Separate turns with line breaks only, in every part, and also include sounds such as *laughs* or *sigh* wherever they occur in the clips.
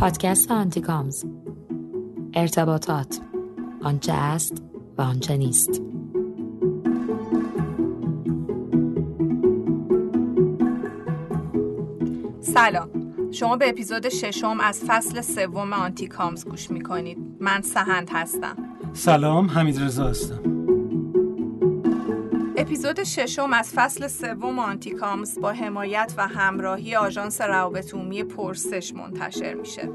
پادکست آنتیکامز ارتباطات. آنچه است و آنچه نیست.
سلام. شما به اپیزود ششم از فصل سوم آنتیکامز گوش می‌کنید. من سهند هستم.
سلام حمید رضا هستم.
اپیزود ششم از فصل سوم آنتیکامز با حمایت و همراهی آژانس روابط عمومی پرسش منتشر میشه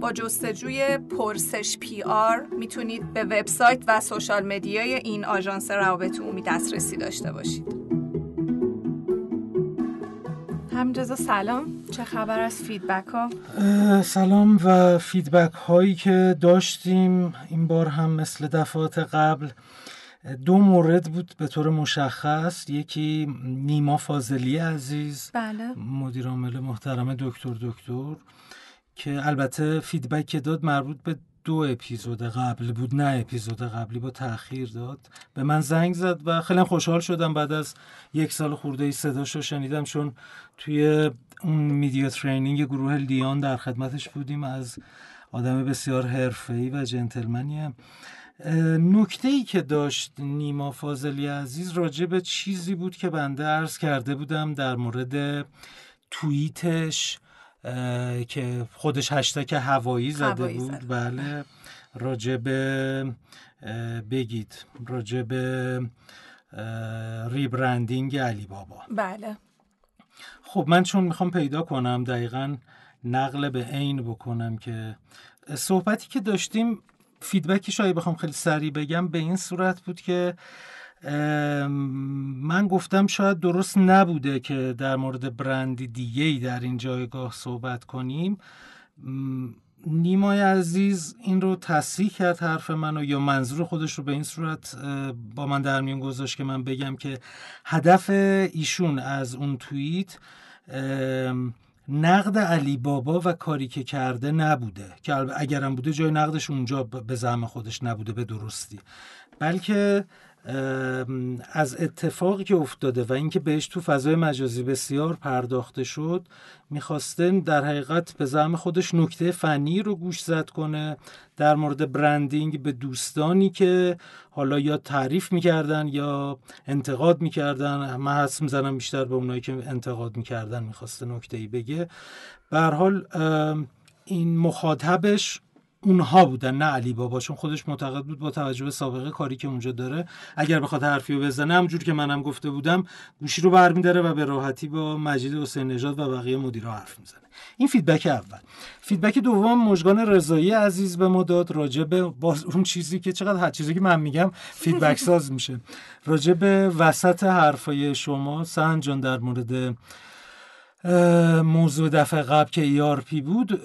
با جستجوی پرسش PR می‌تونید به وبسایت و social media ی این آژانس روابط عمومی دسترسی داشته باشید همجزا سلام چه خبر از feedback ها؟
سلام و feedback هایی که داشتیم این بار هم مثل دفعات قبل دو مورد بود به طور مشخص. یکی نیما فاضلی عزیز
بله.
مدیر عامل محترم دکتر دکتر که البته feedback که داد مربوط به دو اپیزود قبل بود نه اپیزود قبلی با تاخیر داد. به من زنگ زد و خیلی خوشحال شدم بعد از یک سال خورده ای صداش رو شنیدم چون توی اون media training گروه لیان در خدمتش بودیم از آدم بسیار حرفه‌ای و جنتلمنیه. نکته ای که داشت نیما فاضلی عزیز راجع به چیزی بود که بنده عرض کرده بودم در مورد توییتش که خودش هشتگ هوایی زده بود. بله راجع به بگید راجع به rebranding علی بابا.
بله.
خب من چون می‌خوام پیدا کنم دقیقا نقل به عین بکنم که صحبتی که داشتیم feedback ی شاید بخوام خیلی سریع بگم. به این صورت بود که من گفتم شاید درست نبوده که در مورد برندی دیگه ای در این جایگاه صحبت کنیم. نیمای عزیز این رو تصحیح کرد حرف منو یا منظور خودش رو به این صورت با من در میون گذاشت که من بگم که هدف ایشون از اون توییت نقد علی بابا و کاری که کرده نبوده که اگرم بوده جای نقدش اونجا به زعم خودش نبوده به درستی. بلکه از اتفاقی که افتاده و اینکه بهش تو فضای مجازی بسیار پرداخته شد می‌خواسته در حقیقت به زعم خودش نکته فنی رو گوش زد کنه در مورد برندینگ به دوستانی که حالا یا تعریف می‌کردن یا انتقاد می‌کردن. من حس می‌زنم بیشتر به اونایی که انتقاد می‌کردن می‌خواسته نکته ای بگه. به حال این مخاطبش اونها بودن نه علی بابا چون خودش معتقد بود با توجه به سابقه کاری که اونجا داره. اگر بخواد حرفی رو بزنه همونجور که منم گفته بودم گوشی رو برمیداره و به راحتی با مجید حسین نژاد و بقیه مدیرا حرف می‌زنه. این feedback اول. feedback دوم مژگان رضایی عزیز به ما داد. راجع به باز اون چیزی که چقدر هر چیزی که من میگم feedback ساز میشه. راجع به وسط حرفای شما سهن جان در مورد موضوع دفعه قبل که ERP بود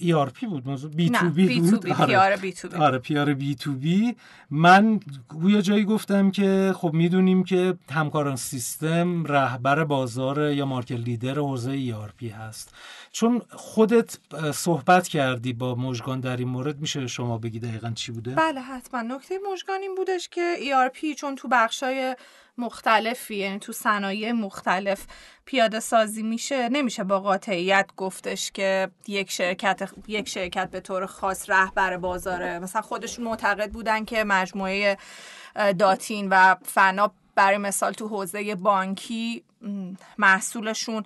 ERP بود موضوع بی تو بی بود.
آره. بی تو بی.
آره پیار بی تو بی من گویا جایی گفتم که خب می‌دونیم که همکاران سیستم رهبر بازار یا مارکت لیدر حوزه ERP هست. چون خودت صحبت کردی با مژگان در این مورد میشه شما بگی دقیقا چی بوده؟
بله حتما. نکته مژگان این بودش که ERP چون تو بخشای مختلفی یعنی تو صنایع مختلف پیاده سازی میشه نمیشه با قاطعیت گفتش که یک شرکت یک شرکت به طور خاص رهبر بازاره. مثلا خودشون معتقد بودن که مجموعه داتین و فنا برای مثال تو حوزه بانکی محصولشون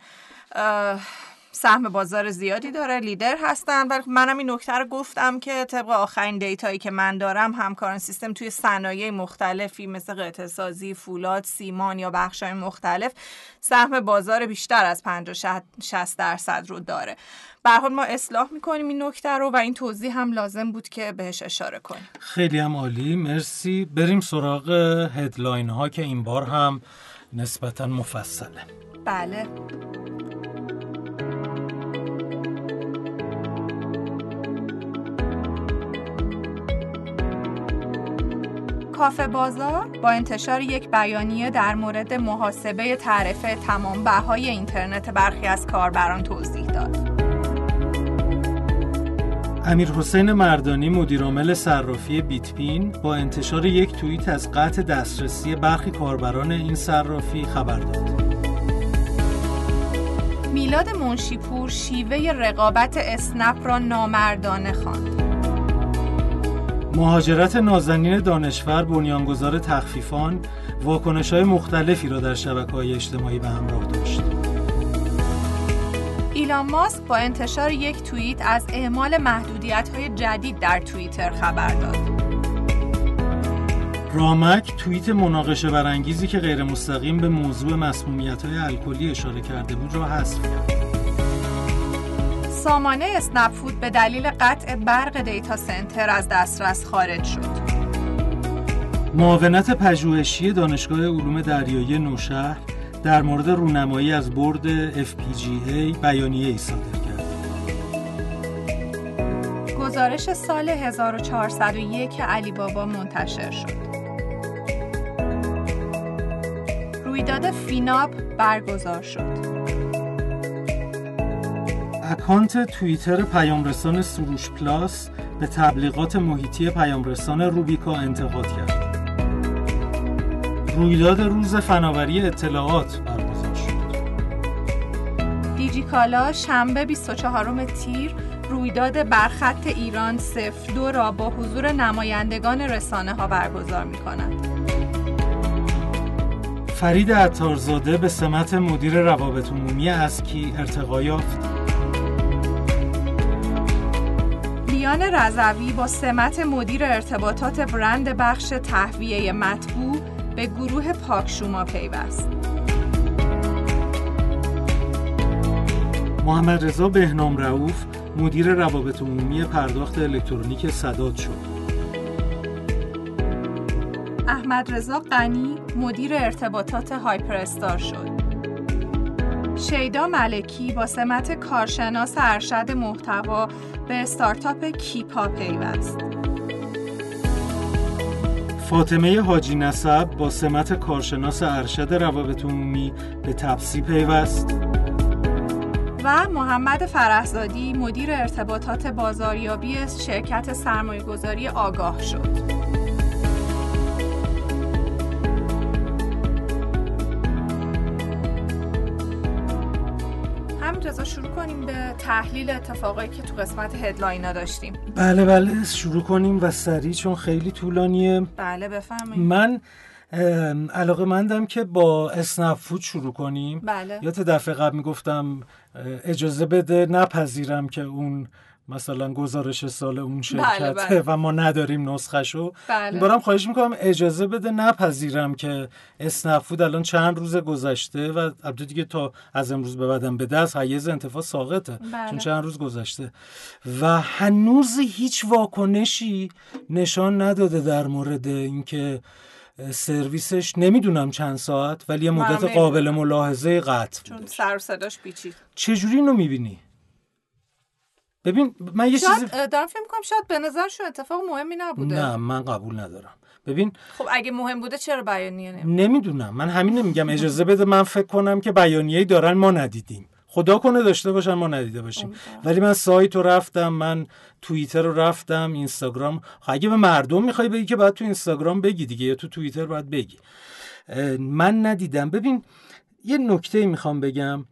سهم بازار زیادی داره لیدر هستن و منم این نکته رو گفتم که طبق آخرین دیتایی که من دارم همکاران سیستم توی صنایع مختلفی مثل قطع سازی فولاد سیمان یا بخشای مختلف سهم بازار بیشتر از 50 60 درصد رو داره. به حال ما اصلاح می‌کنیم این نکته رو و این توضیح هم لازم بود که بهش اشاره کنیم.
خیلی هم عالی. مرسی. بریم سراغ هدلاین ها که این بار هم نسبتا مفصله.
بله. کافه بازار با انتشار یک بیانیه در مورد محاسبه تعرفه تمام بهای اینترنت برخی از کاربران توضیح داد.
امیر حسین مردانی مدیرعامل صرافی بیتپین با انتشار یک توییت از قطع دسترسی برخی کاربران این صرافی خبر داد.
میلاد منشیپور شیوه رقابت اسنپ را نامردانه خواند.
مهاجرت نازنین دانشور بنیانگذار تخفیفان واکنش های مختلفی را در شبکه های اجتماعی به همراه داشت.
ایلان ماسک با انتشار یک توییت از اعمال محدودیت های جدید در توییتر خبر داد.
رامک توییت مناقشه برانگیزی که غیر مستقیم به موضوع مسمومیت های الکلی اشاره کرده بود را حذف کرد.
سامانه اسنپ فود به دلیل قطع برق data center از دسترس خارج شد.
معاونت پژوهشی دانشگاه علوم دریایی نوشهر در مورد رونمایی از برد FPGA بیانیه ای صادر کرد.
گزارش سال 1401 علی بابا منتشر شد. رویداد فیناپ برگزار شد.
اکانت توییتر پیامرسان سروش پلاس به تبلیغات محیطی پیامرسان روبیکا انتقاد کرد. رویداد روز فناوری اطلاعات برگزار شد.
دیجیکالا شنبه 24 تیر رویداد برخط ایران 02 را با حضور نمایندگان رسانه ها برگزار می کند.
فرید عطارزاده به سمت مدیر روابط عمومی اسکی ارتقا یافت.
لیان رضوی با سمت مدیر ارتباطات برند بخش تهویه مطبوع به گروه پاکشوما پیوست.
محمد رضا بهنام رعوف مدیر روابط عمومی پرداخت الکترونیک صداد شد.
احمد رضا غنی مدیر ارتباطات هایپر استار شد. شیدا ملکی با سمت کارشناس ارشد محتوا به استارتاپ کیپا پیوست.
فاطمه حاجی نسب با سمت کارشناس ارشد روابط عمومی به تپسی پیوست.
و محمد فرهزادی مدیر ارتباطات بازاریابی شرکت سرمایه‌گذاری آگاه شد. شروع کنیم به تحلیل اتفاقایی که تو قسمت هدلاینا داشتیم.
بله بله شروع کنیم و سریع چون خیلی طولانیه.
بله بفرمایید.
من علاقه مندم که با اسنپ فود شروع کنیم.
بله.
یا تا دفعه قبل می‌گفتم اجازه بده نپذیرم که اون مثلا گزارش سال اون شرکت
بله بله.
و ما نداریم نسخشو
بله.
بارم خواهش می‌کنم اجازه بده نپذیرم که اسنفود الان چند روز گذشته و البته دیگه تا از امروز به بعدم به دست حیز انتفاع ساقطه
بله.
چون چند روز گذشته و هنوز هیچ واکنشی نشان نداده در مورد اینکه سرویسش نمی‌دونم چند ساعت ولی یه مدت قابل ملاحظه قطع
چون. سر صداش پیچید
چجوری اینو می‌بینی؟ ببین من یه چیزی
دارم فکر می‌کنم شاید به نظرشون اتفاق مهمی نبوده.
نه من قبول ندارم. ببین
خب اگه مهم بوده چرا بیانیه نمی
نمی‌دونم. من همین نمیگم اجازه بده من فکر کنم که بیانیه‌ای دارن ما ندیدیم. خدا کنه داشته باشن ما ندیده باشیم. ولی من سایت رو رفتم من توییتر رو رفتم اینستاگرام. خب اگه به مردم می‌خوای بگی که باید تو اینستاگرام بگی دیگه یا تو توییتر باید بگی. من ندیدم. ببین یه نکته می‌خوام بگم.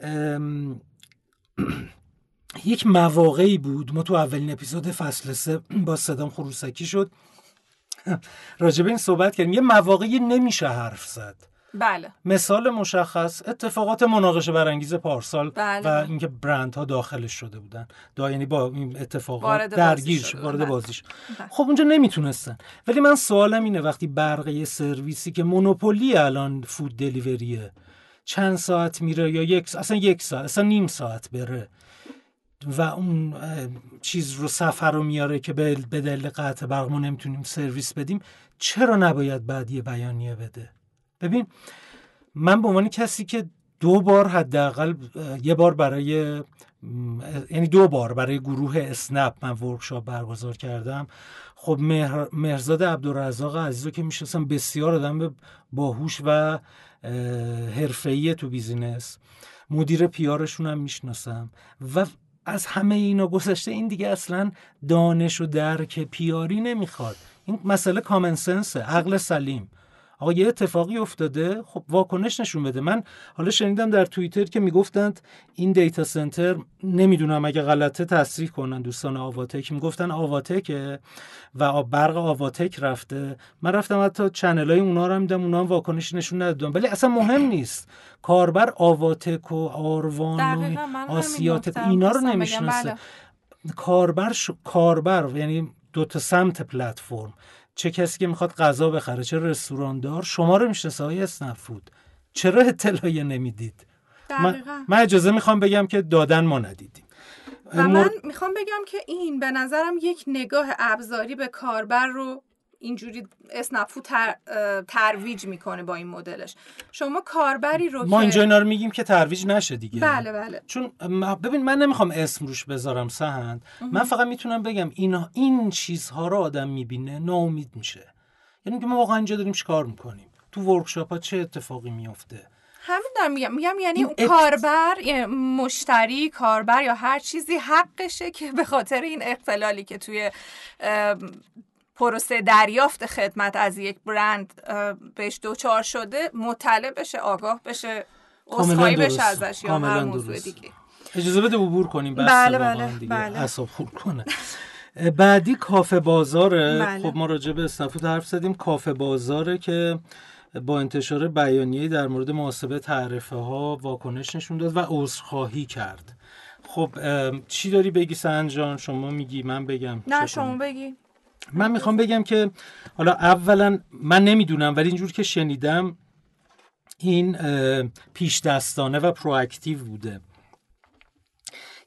*clears throat* یک مواقعی بود ما تو اولین اپیزود فصل سه با صدام خروسکی شد راجب این صحبت کردیم یه مواقعی نمیشه حرف زد
بله
مثال مشخص اتفاقات مناقشه برانگیز پارسال
بله.
و اینکه برندها داخلش شده بودن دا یعنی با این اتفاقات درگیر شد. وارد
بله.
بازیش
بله.
خب اونجا نمی‌تونستن ولی من سوالم اینه وقتی برق یه سرویسی که مونوپولی الان فود دلیوریه چند ساعت میره یا یک اصلا یک ساعت اصلا نیم ساعت بره و اون چیز رو سفر رو میاره که به دلیل قطع برق ما نمی‌تونیم سرویس بدیم چرا نباید بعد یه بیانیه بده؟ ببین من به عنوان کسی که دو بار حداقل یه بار برای یعنی دو بار برای گروه اسنپ من ورکشاپ برگزار کردم خب مهر- مهرزاد عبدالرزاق عزیز رو که می‌شناسم بسیار آدم باهوش و حرفه‌ای تو business. مدیر PR شون هم می‌شناسم. و از همه اینا گذشته این دیگه اصلا دانش و درک PR ی نمی‌خواد. این مسئله common sense ه عقل سلیم. آقا یه اتفاقی افتاده. خب واکنش نشون بده. من حالا شنیدم در توییتر که می‌گفتند این data center نمی‌دونم اگه غلطه تصریح کنن دوستان آواتک. می‌گفتن آواتکه و برق آواتک رفته. من رفتم حتی چنل های اونا رو هم دیدم اونا هم واکنش نشون ندادن. ولی اصلا مهم نیست. کاربر آواتک و آروان و آسیاتک اینا رو نمی‌شناسه. بله. کاربر ش... کاربر یعنی دو تا سمت پلتفرم. چه کسی که می‌خواد غذا بخره چه رستوراندار شما رو می‌شناسه های اسنفود. چرا اطلاعی نمی‌دید؟ من, من اجازه می‌خوام بگم که دادن ما ندیدیم.
و من می‌خوام بگم که این به نظرم یک نگاه ابزاری به کاربر رو اینجوری اسنپفو تر، ترویج می‌کنه با این مدلش. شما کاربری رو
ما اینجا اینا رو میگیم که ترویج نشه دیگه.
بله بله.
چون ببین من نمی‌خوام اسم روش بذارم سهند. من فقط می‌تونم بگم این این چیزها رو آدم می‌بینه ناامید میشه. یعنی که ما واقعا اینجا داریم چیکار می‌کنیم؟ تو ورکشاپ ها چه اتفاقی میفته
همین دارم میگم. میگم یعنی اون کاربر یعنی مشتری کاربر یا هر چیزی حقشه که به خاطر این اختلالی که توی پروسه دریافت خدمت از یک برند بهش دوچار شده مطلع بشه آگاه بشه اصخایی بشه ازش یا هر موضوع دیگه.
اجازه بده عبور کنیم
بله بله بله.
اصاب خور کنه بعدی کافه بازاره. بله. خب ما راجع به استفود حرف زدیم. کافه بازاره که با انتشار بیانیه در مورد محاسبه تعرفه ها واکنش نشون داد و عذرخواهی کرد. خب چی داری بگی سنجان؟ شما میگی من بگم.
نه شما بگی.
من می‌خوام بگم که حالا اولا من نمی‌دونم ولی اینجور که شنیدم این پیش دستانه و پرواکتیو بوده.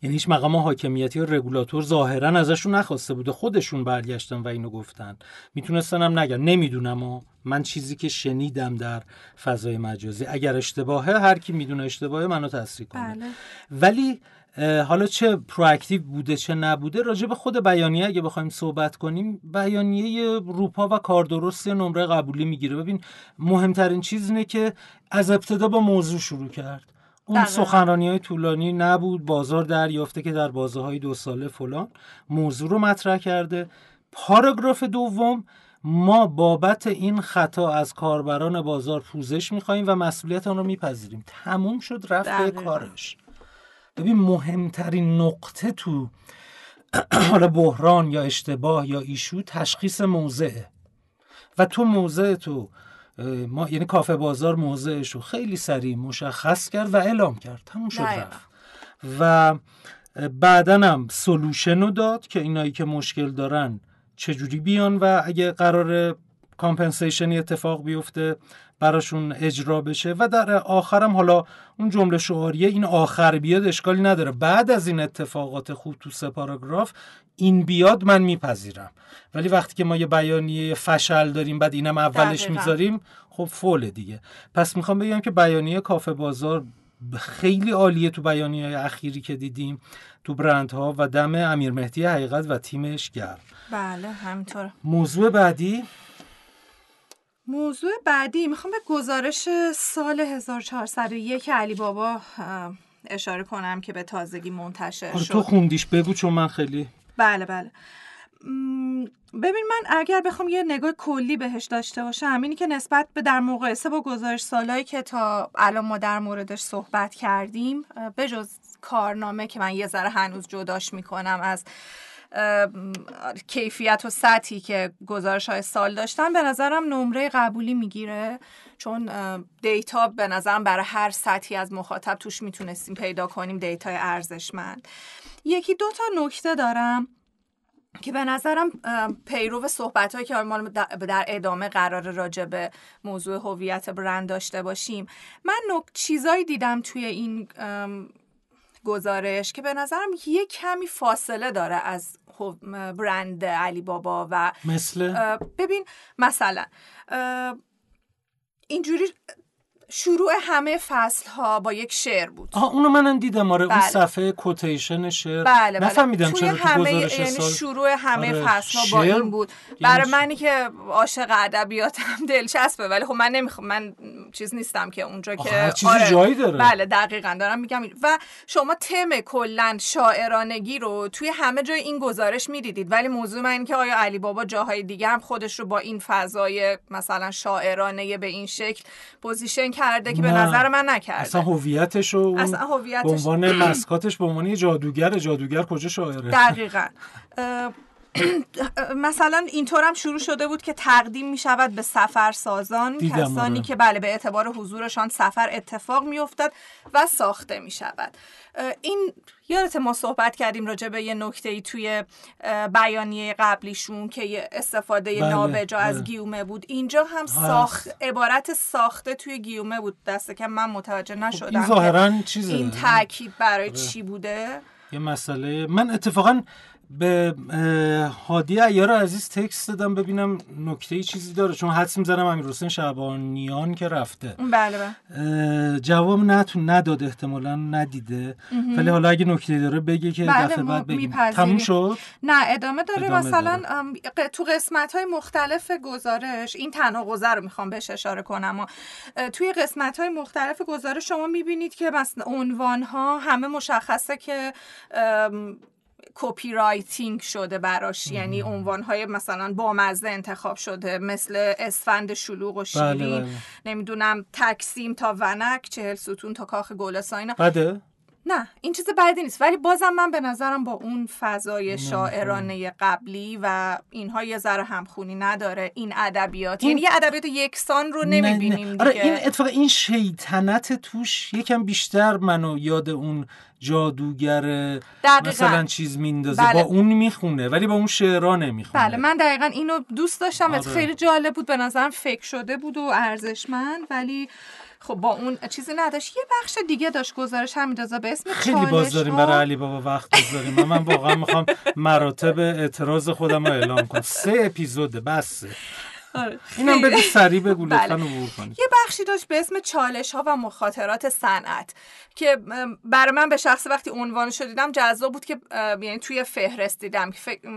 یعنی هیچ مقام حاکمیتی و رگولاتور ظاهرا ازشون نخواسته بوده خودشون برگشتن و اینو گفتن. می‌تونستن هم نگن. نمی‌دونم و من چیزی که شنیدم در فضای مجازی. اگر اشتباهه هر کی می‌دونه اشتباهه منو تصریح کنه. بله. ولی حالا چه پرواکتیو بوده چه نبوده راجع به خود بیانیه اگه بخوایم صحبت کنیم بیانیه روپا و کار درست نمره قبولی می‌گیره. ببین مهمترین چیز اینه که از ابتدا با موضوع شروع کرد. اون سخنرانی های طولانی نبود بازار دریافته که در بازه های دو ساله فلان. موضوع رو مطرح کرده. پاراگراف دوم ما بابت این خطا از کاربران بازار پوزش میخواییم و مسئولیت آن رو میپذیریم. تموم شد رفت کارش. ببین مهمترین نقطه تو *clears throat* حالا بحران یا اشتباه یا ایشو تشخیص موضعه. و تو موضع تو ما یعنی کافه بازار موضعش رو خیلی سریع مشخص کرد و اعلام کرد. تموم شد رفت. و بعدا هم solution رو داد که اینایی که مشکل دارن چجوری بیان و اگه قرار compensation ی اتفاق بیفته براشون اجرا بشه و در آخرم حالا اون جمله شعاریه این آخر بیاد اشکالی نداره. بعد از این اتفاقات خوب تو سه پاراگراف این بیاد من میپذیرم. ولی وقتی که ما یه بیانیه فشل داریم بعد اینم اولش می‌ذاریم خب فول دیگه. پس می‌خوام بگم که بیانیه کافه بازار خیلی عالیه تو بیانیه اخیری که دیدیم تو برندها و دم امیر مهدی حقیقت و تیمش گرم.
بله همینطور.
موضوع بعدی
موضوع بعدی می‌خوام به گزارش سال 1401 علی بابا اشاره کنم که به تازگی منتشر آره، شد.
تو خوندیش بگو چون من خیلی
بله بله. ببین من اگر بخوام یه نگاه کلی بهش داشته باشم اینی که نسبت به در مقایسه با گزارش سالهایی که تا الان ما در موردش صحبت کردیم به جز کارنامه که من یه ذره هنوز جداش می‌کنم از کیفیت و سطحی که گزارش های سال داشتن به نظرم نمره قبولی می‌گیره. چون data به نظرم برای هر سطحی از مخاطب توش می‌تونستیم پیدا کنیم data ی ارزشمند. یکی دو تا نکته دارم که به نظرم پیرو صحبت هایی که ما در ادامه قرار راجع به موضوع هویت برند داشته باشیم. من نک چیزایی دیدم توی این گزارش که به نظرم یه کمی فاصله داره از برند علی بابا و
مثل؟
ببین مثلا اینجوری شروع همه فصل ها با یک شعر بود
آها اونو منم دیدم آره
بله.
اون صفحه کوتیشن شعر
بله بله
نفهمیدم
توی
چرا تو
همه
گزارش
یعنی شروع همه
آره،
فصل ها با این بود
یعنی
برای؟ منی که عاشق ادبیاتم *laughs* دلچسبه ولی خب من نمی‌خوام من چیز نیستم که اونجا که
هر چیزی جایی داره.
بله دقیقا دارم میگم. و شما تم کلا شاعرانگی رو توی همه جای این گزارش می‌دیدید ولی موضوع من این که آیا علی بابا جاهای دیگه هم خودش رو با این فضای مثلا شاعرانه به این شکل position کرده که به. نظر من نکرده.
اصلا هویتش و
اصلا هویتش-
به عنوان mascot ش به عنوان یه جادوگر جادوگر کجا شاعره؟
دقیقا. *laughs* مثلا اینطور هم شروع شده بود که تقدیم می شود به سفرسازان کسانی
آره.
که بله به اعتبار حضورشان سفر اتفاق می افتد و ساخته می شود این یادت ما صحبت کردیم راجع به یه نکته ای توی بیانیه قبلیشون که یه استفاده
بله،
نابجا
بله.
از گیومه بود اینجا هم ساخت عبارت ساخته توی گیومه بود دست کم من متوجه نشدم
خب، این
که این تاکید برای
آره.
چی بوده
یه مسئله من اتفاقا به هادی ایار عزیز تکست دادم ببینم نکته ای چیزی داره. چون حدس می‌زنم امیر حسین شعبانیان که رفته.
بله بله.
جواب نتون نداد احتمالا ندیده. ولی حالا اگه نکته داره بگه که
بله،
دفعه بعد بگیم. تموم شد؟
نه ادامه داره.
ادامه
مثلا
داره.
تو قسمت های مختلف گزارش این تناقضه رو می‌خوام بهش اشاره کنم. توی قسمت های مختلف گزارش شما می‌بینید که مثلا عنوان ها همه مشخصه که copywriting شده براش. یعنی عنوان های مثلا بامزه انتخاب شده مثل اسفند شلوغ و
بله،
شیرین
بله.
نمی‌دونم تکسیم تا ونک چهل ستون تا کاخ گلسا اینا.
بده.
نه این چیز بدی نیست. ولی بازم من به نظرم با اون فضای شاعرانه قبلی و اینها یه ذره همخونی نداره. این ادبیات.
این-
یعنی یه ادبیات یکسان رو
نه،
نمی‌بینیم
نه. آره
دیگه.
این اتفاق این شیطنت توش یکم بیشتر منو یاد اون جادوگر. مثلا چیز میندازه
بله.
با اون می‌خونه ولی با اون شعرا نمی‌خونه
بله من دقیقا اینو دوست داشتم
آره.
خیلی جالب بود به نظرم فکر شده بود و ارزشمند ولی خب با اون چیزی نداشت یه بخش دیگه داشت گزارش هم میدازه به اسم
خیلی باز داریم. برای علی بابا وقت بذاریم و من واقعا می‌خوام مراتب اعتراض خودم رو اعلام کنم سه اپیزوده بسه
آره.
اینم بگو سریع بگو
بله.
لطفا عبور کنید
یه بخشی داشت به اسم چالش ها و مخاطرات صنعت که برای من به شخص وقتی عنوانش رو دیدم جذاب بود که یعنی توی فهرست دیدم که فکر-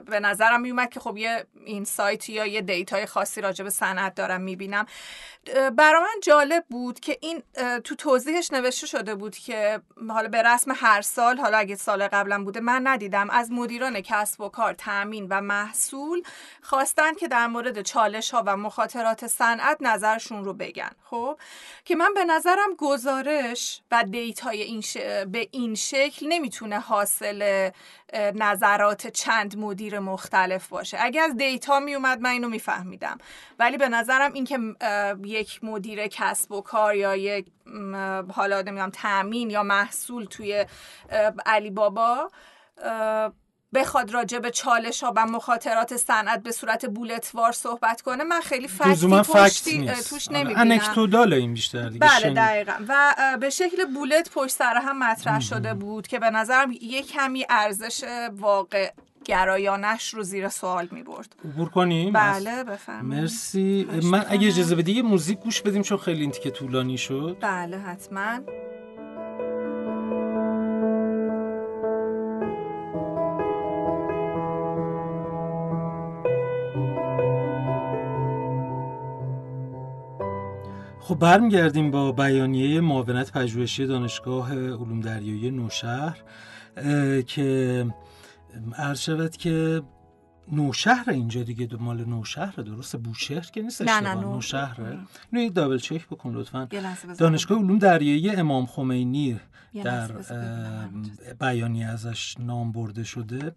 به نظرم میومد که خب یه این سایت یا یه دیتای خاصی راجع به صنعت دارم می‌بینم برای من جالب بود که این تو توضیحش نوشته شده بود که حالا به رسم هر سال حالا اگه سال قبلا بوده من ندیدم از مدیران کسب و کار تامین و محصول خواستن که در مورد چالش ها و مخاطرات صنعت نظرشون رو بگن خب؟ که من به نظرم گزارش و data ی این ش... به این شکل نمی‌تونه حاصل نظرات چند مدیر مختلف باشه. اگه از data میومد من اینو میفهمیدم. ولی به نظرم اینکه یک مدیر کسب و کار یا یک حالا نمی‌دونم تامین یا محصول توی علی بابا بخواد راجع به چالش ها و مخاطرات صنعت به صورت bullet وار صحبت کنه من خیلی
fact
ی پشتش
نیست.
توش نمی‌بینم.
anecdotal ه این بیشتر دیگه
بله. دقیقا. و به شکل بولت پشت سر هم مطرح شده بود که به نظرم یه کمی ارزش واقع گرایانش رو زیر سوال می برد
عبور کنیم؟
بله بفرمایید.
مرسی. من. اگه اجازه بدی یه موزیک گوش بدیم چون خیلی این تیکه طولانی شد.
بله حتما.
خب برمیگردیم با بیانیه معاونت پژوهشی دانشگاه علوم دریایی نوشهر که عرض شود که نوشهر اینجا دیگه دو مال نوشهر درسته؟ بوشهر که نیست
نه، نه، نو-
نوشهره. اینو یه دابل چک بکن لطفا. دانشگاه علوم دریایی امام خمینی در بیانیه ازش نام برده شده.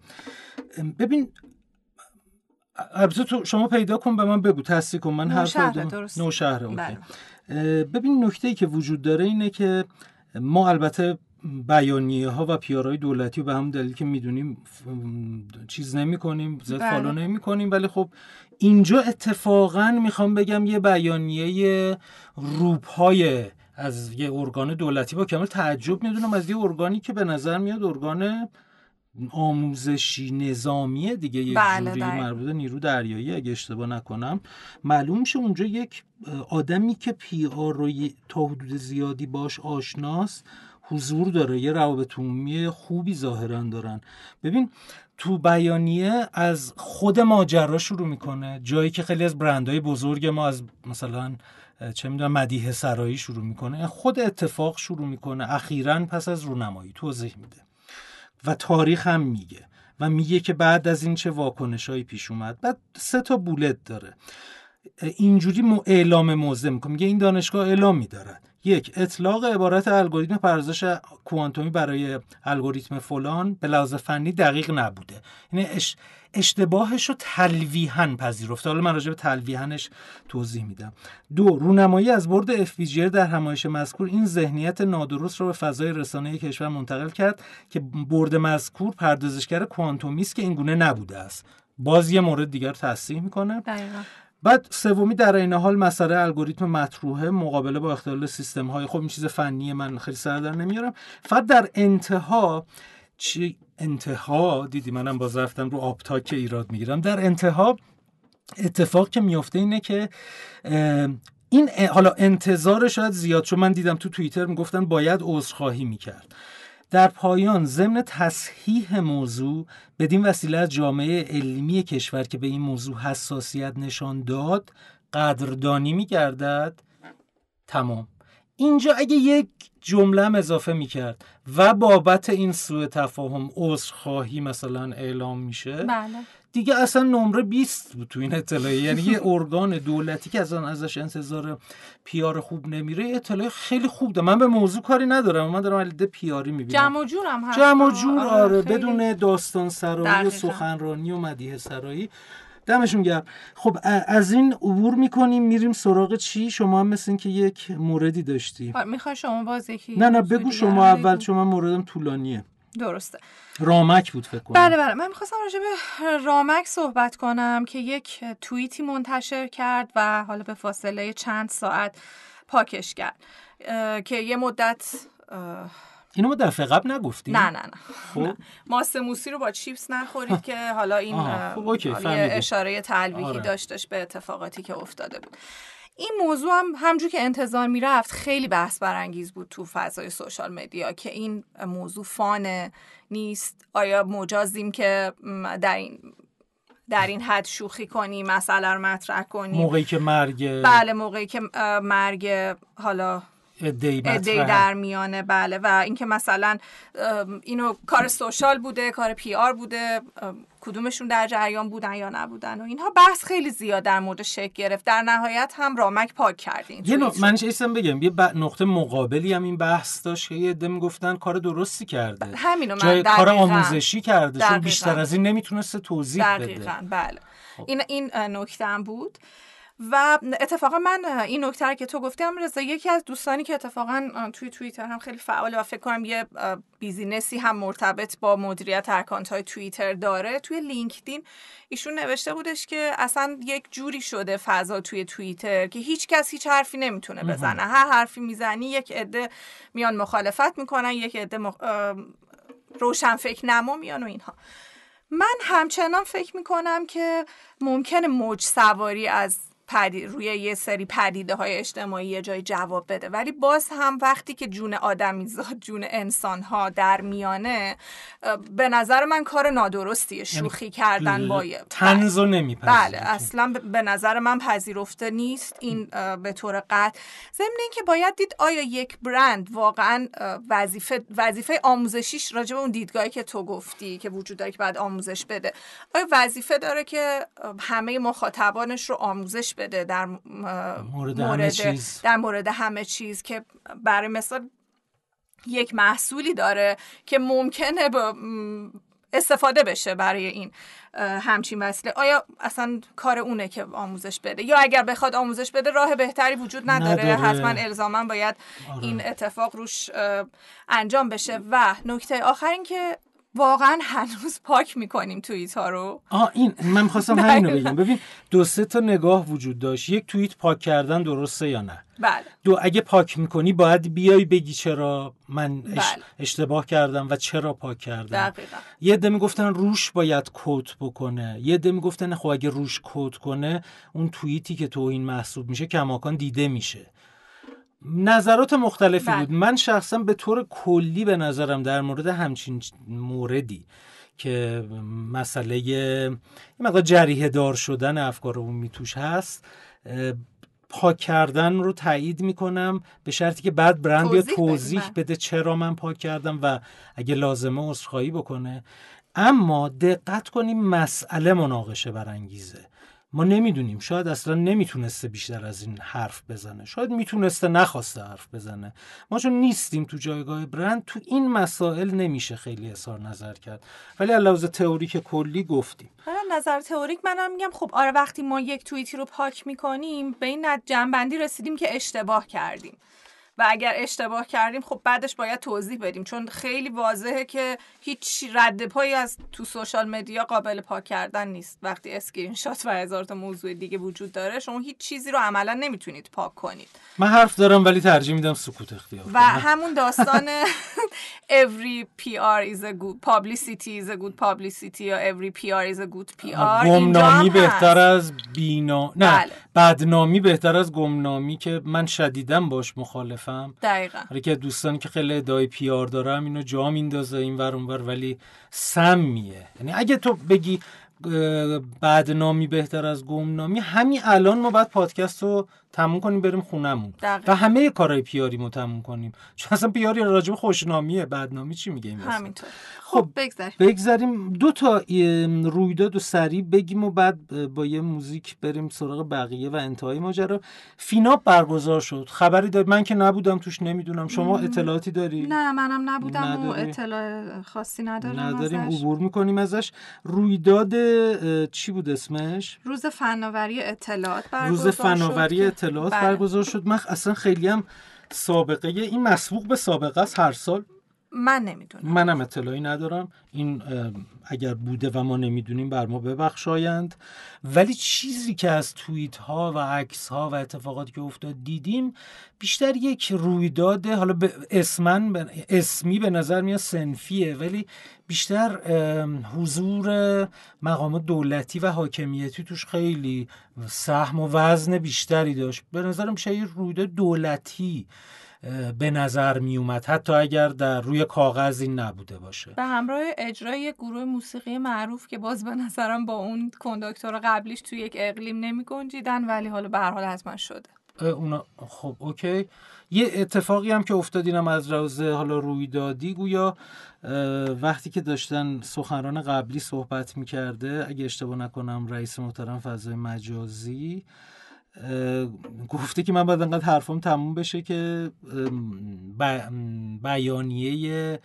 ببین البته تو شما پیدا کن به من بگو تصدیق کن من حرف
نوشهره، درست.
نوشهره اوکی.
بله.
ببین نکته ای که وجود داره اینه که ما البته بیانیه ها و پیارهای دولتی و به هم دلیل که می‌دونیم چیز نمی کنیم زیاد
بله.
فالو نمی کنیم ولی خب اینجا اتفاقا می‌خوام بگم یه بیانیه روپای از یه ارگان دولتی با کامل تعجب می‌دونم از یه ارگانی که به نظر میاد ارگان آموزشی نظامیه دیگه یک
بله،
جوری. مربوط نیرو دریایی اگه اشتباه نکنم. معلوم میشه اونجا یک آدمی که پی آر رو تا حدود زیادی باش آشناست حضور داره یه روابط عمومی خوبی ظاهرا دارن. ببین تو بیانیه از خود ماجرا شروع می‌کنه. جایی که خیلی از برندهای بزرگ ما از مثلا چه می‌دونم مدیه سرایی شروع می‌کنه. خود اتفاق شروع می‌کنه. اخیرا پس از رونمایی توضیح میده. و تاریخ هم میگه و میگه که بعد از این چه واکنشهایی پیش اومد بعد سه تا بولت داره. اینجوری اعلام موضع می‌کنه. میگه این دانشگاه اعلام میدارد یک اطلاق عبارت الگوریتم پردازش کوانتومی برای الگوریتم فلان به لحاظ فنی دقیق نبوده. یعنی اش اشتباهش رو تلویحا پذیرفته. حالا من راجع به تلویحنش توضیح میدم. دو رونمایی از برد FPGA در همایش مذکور این ذهنیت نادرست رو به فضای رسانه کشور منتقل کرد که برد مذکور پردازشگر کوانتومی است که این گونه نبوده است. باز یه مورد دیگر تصحیح می‌کنه
دقیقا.
بعد سومی در این حال مسئله الگوریتم مطروحه مقابله با اختلال سیستم های خب این چیز فنی من خیلی سر در نمیارم. فقط در انتها چی؟ انتها؟ دیدی منم باز رفتم رو که ایراد می‌گیرم. در انتها اتفاق که میفته اینه که این حالا انتظار شاید زیاد چون من دیدم تو توییتر می‌گفتن باید عذرخواهی می‌کرد. در پایان ضمن تصحیح موضوع بدین وسیله از جامعه علمی کشور که به این موضوع حساسیت نشان داد قدردانی میگردد. تمام. اینجا اگه یک جمله اضافه می‌کرد و بابت این سوء تفاهم عذرخواهی مثلا اعلام میشه
بله.
دیگه اصلا نمره 20 بود تو این اطلاعیه یعنی یه ارگان دولتی که اصلا ازش انتظار پیار خوب نمیره یه اطلاعیه خیلی خوب ده من به موضوع کاری ندارم. من دارم علیده پیاری می‌بینم.
جمع هم هست.
جمع و جور آره
خیلی.
بدون داستان سرایی و. سخنرانی و مدیه سرایی. دمشون گرم. خب از این عبور می‌کنیم میریم سراغ چی؟ شما هم مثل که یک موردی داشتی
می‌خوای شما باز یکی
نه نه بگو شما اول. چون من موردم طولانیه.
درسته.
رامک بود فکر کنم.
بله بله. من می‌خواستم راجع به رامک صحبت کنم که یک توییتی منتشر کرد و حالا به فاصله چند ساعت پاکش کرد که یه مدت
اینو ما دفعه قبل نگفتیم؟
نه نه نه.
خب.
ماست موسی رو با چیپس نخورید که حالا این
خب، اوکی،
یه. اشاره تلویحی
آره.
داشتش به اتفاقاتی که افتاده بود. این موضوع هم همجور که انتظار می‌رفت خیلی بحث برانگیز بود تو فضای سوشال مدیا که این موضوع فانه نیست. آیا مجازیم که در این در این حد شوخی کنیم مسئله رو مطرح کنیم؟
موقعی که مرگ
بله موقعی که مرگ حالا
ادهی
در میانه بله. و اینکه مثلا اینو کار سوشال بوده کار پی آر بوده کدومشون در جریان بودن یا نبودن و اینها بحث خیلی زیاد در مورد شکل گرفت. در نهایت هم رامک پاک کردین
یه نق... من چیزم بگم. یه ب... نقطه مقابلی هم این بحث داشت که یه عده می‌گفتن کار درستی کرده.
همینو من
جای کار
دقیقاً.
آموزشی کرده. چون
دقیقاً.
بیشتر از این نمی‌تونسته توضیح بده.
دقیقا بله. این این نکته هم بود. و اتفاقا من این نکته که تو گفتی هم رضا یکی از دوستانی که اتفاقا توی توییتر هم خیلی فعاله و فکر کنم یه business ی هم مرتبط با مدیریت account های توییتر داره توی لینکدین ایشون نوشته بودش که اصلا یک جوری شده فضا توی توییتر که هیچ کس هیچ حرفی نمی‌تونه بزنه. هر حرفی می‌زنی یک عده میان مخالفت می‌کنن یک عده مخ... روشن فکر نما میان و اینها. من همچنان فکر می‌کنم که ممکنه موج سواری از پدی... روی یه سری پدیده های اجتماعی یه جای جواب بده. ولی باز هم وقتی که جون آدمی زاد جون انسان ها در میانه به نظر من کار نادرستیه شوخی کردن با
تنزو نمیپذیره
بله. اصلا به نظر من پذیرفته نیست این به طور قطع. ضمن اینکه باید دید آیا یک برند واقعا وظیفه وظیفه آموزشیش راجع به اون دیدگاهی که تو گفتی که وجود داره که بعد آموزش بده آیا وظیفه داره که همه مخاطبانش رو آموزش بده در
مورد,
مورد
همه چیز.
در مورد همه چیز که برای مثال یک محصولی داره که ممکنه با استفاده بشه برای این همچین وسیله. آیا اصلا کار اونه که آموزش بده؟ یا اگر بخواد آموزش بده راه بهتری وجود نداره,
نداره.
حتما الزاما باید
آره.
این اتفاق روش انجام بشه. و نکته آخر این که واقعا هنوز پاک می‌کنیم توییت ها رو.
آه این من خواستم همین رو بگم. ببین دو سه تا نگاه وجود داشت. یک توییت پاک کردن درسته یا نه؟
بله.
دو اگه پاک می‌کنی باید بیای بگی چرا من
بله.
اشتباه کردم و چرا پاک کردم.
دقیقا.
یه عده می‌گفتن روش باید کوت بکنه. یه عده می‌گفتن خب اگه روش کوت کنه اون توییتی که توهین محسوب میشه کماکان دیده میشه. نظرات مختلفی
بله.
بود من شخصا به طور کلی به نظرم در مورد همچین موردی که مسئله یه مقدار جریه دار شدن افکار عمومی توش هست پاک کردن رو تایید می‌کنم به شرطی که بعد برند
توضیح
توضیح
بله.
بده چرا من پاک کردم و اگه لازمه عذرخواهی بکنه اما دقت کنیم مسئله مناقشه برانگیزه ما نمی‌دونیم. شاید اصلا نمی‌تونسته بیشتر از این حرف بزنه. شاید می‌تونسته نخواسته حرف بزنه. ما چون نیستیم تو جایگاه برند تو این مسائل نمیشه خیلی اظهار نظر کرد. ولی لحاظ تئوریک کلی گفتیم.
حالا نظر تئوریک منم میگم. خب آره وقتی ما یک توییتی رو پاک می‌کنیم به این جمع‌بندی رسیدیم که اشتباه کردیم. و اگر اشتباه کردیم خب بعدش باید توضیح بدیم. چون خیلی واضحه که هیچ رد پایی از تو social media قابل پاک کردن نیست. وقتی اسکرین شات و هزار تا موضوع دیگه وجود داره شما هیچ چیزی رو عملا نمی‌تونید پاک کنید.
من حرف دارم ولی ترجیح میدم سکوت اختیار
و همون داستان *laughs* every PR is a good publicity is a good publicity یا every PR is a good PR
گمنامی بهتر. از بینا نه
بله.
بدنامی بهتر از گمنامی که من شدیدم باش مخالفم.
دقیقا.
حالا که دوستانی که خیلی ادعای پیار دارم اینو جا میندازه این ور اون ور ولی سمیه. یعنی اگه تو بگی بدنامی بهتر از گمنامی همین الان ما باید پادکست رو تموم کنیم بریم
دقیقا.
و همه کارهای پیاری رو تموم کنیم. چون اصلا پیاری راجب خوشنامیه بدنامی چی میگه این؟
همینطور.
خب
خب بگذاریم.
بگذاریم. دو تا رویداد و سریع بگیم و بعد با یه موزیک بریم سراغ بقیه و انتهای ماجرا. فیناپ برگزار شد. خبری داری من که نبودم توش نمی‌دونم. شما اطلاعاتی داری؟
نه منم نبودم و
نداری؟
اطلاع خاصی ندارم
نداریم.
ازش.
عبور می‌کنیم ازش. رویداد چی بود اسمش؟
روز فناوری اطلاعات برگزار
روز فناوری اطلاعات
بله.
برگزار شد من اصلا خیلی هم سابقه این مسبوق به سابقه است هر سال
من نمی‌دونم.
منم اطلاعی ندارم. این اگر بوده و ما نمی‌دونیم بر ما ببخشایند. ولی چیزی که از توییت ها و عکس ها و اتفاقاتی که افتاد دیدیم بیشتر یک رویداد حالا به اسمن به- اسمی به نظر میاد سنفیه ولی بیشتر حضور مقامات دولتی و حاکمیتی توش خیلی سهم و وزن بیشتری داشت. به نظرم میشه رویداد دولتی به نظر می اومد حتی اگر در روی کاغذ این نبوده باشه.
به همراه اجرای یک گروه موسیقی معروف که باز به نظرم با اون کنداکتور قبلیش توی یک اقلیم نمی گنجیدن ولی حالا به هر حال حتما شده.
اه، اونا خب اوکی. یه اتفاقی هم که افتاد اینم از روز حالا رویدادی گویا. وقتی که داشتن سخنران قبلی صحبت می‌کرده اگه اشتباه نکنم رئیس محترم فضای مجازی گفته که من باید انقدر حرفم تموم بشه که بیانیه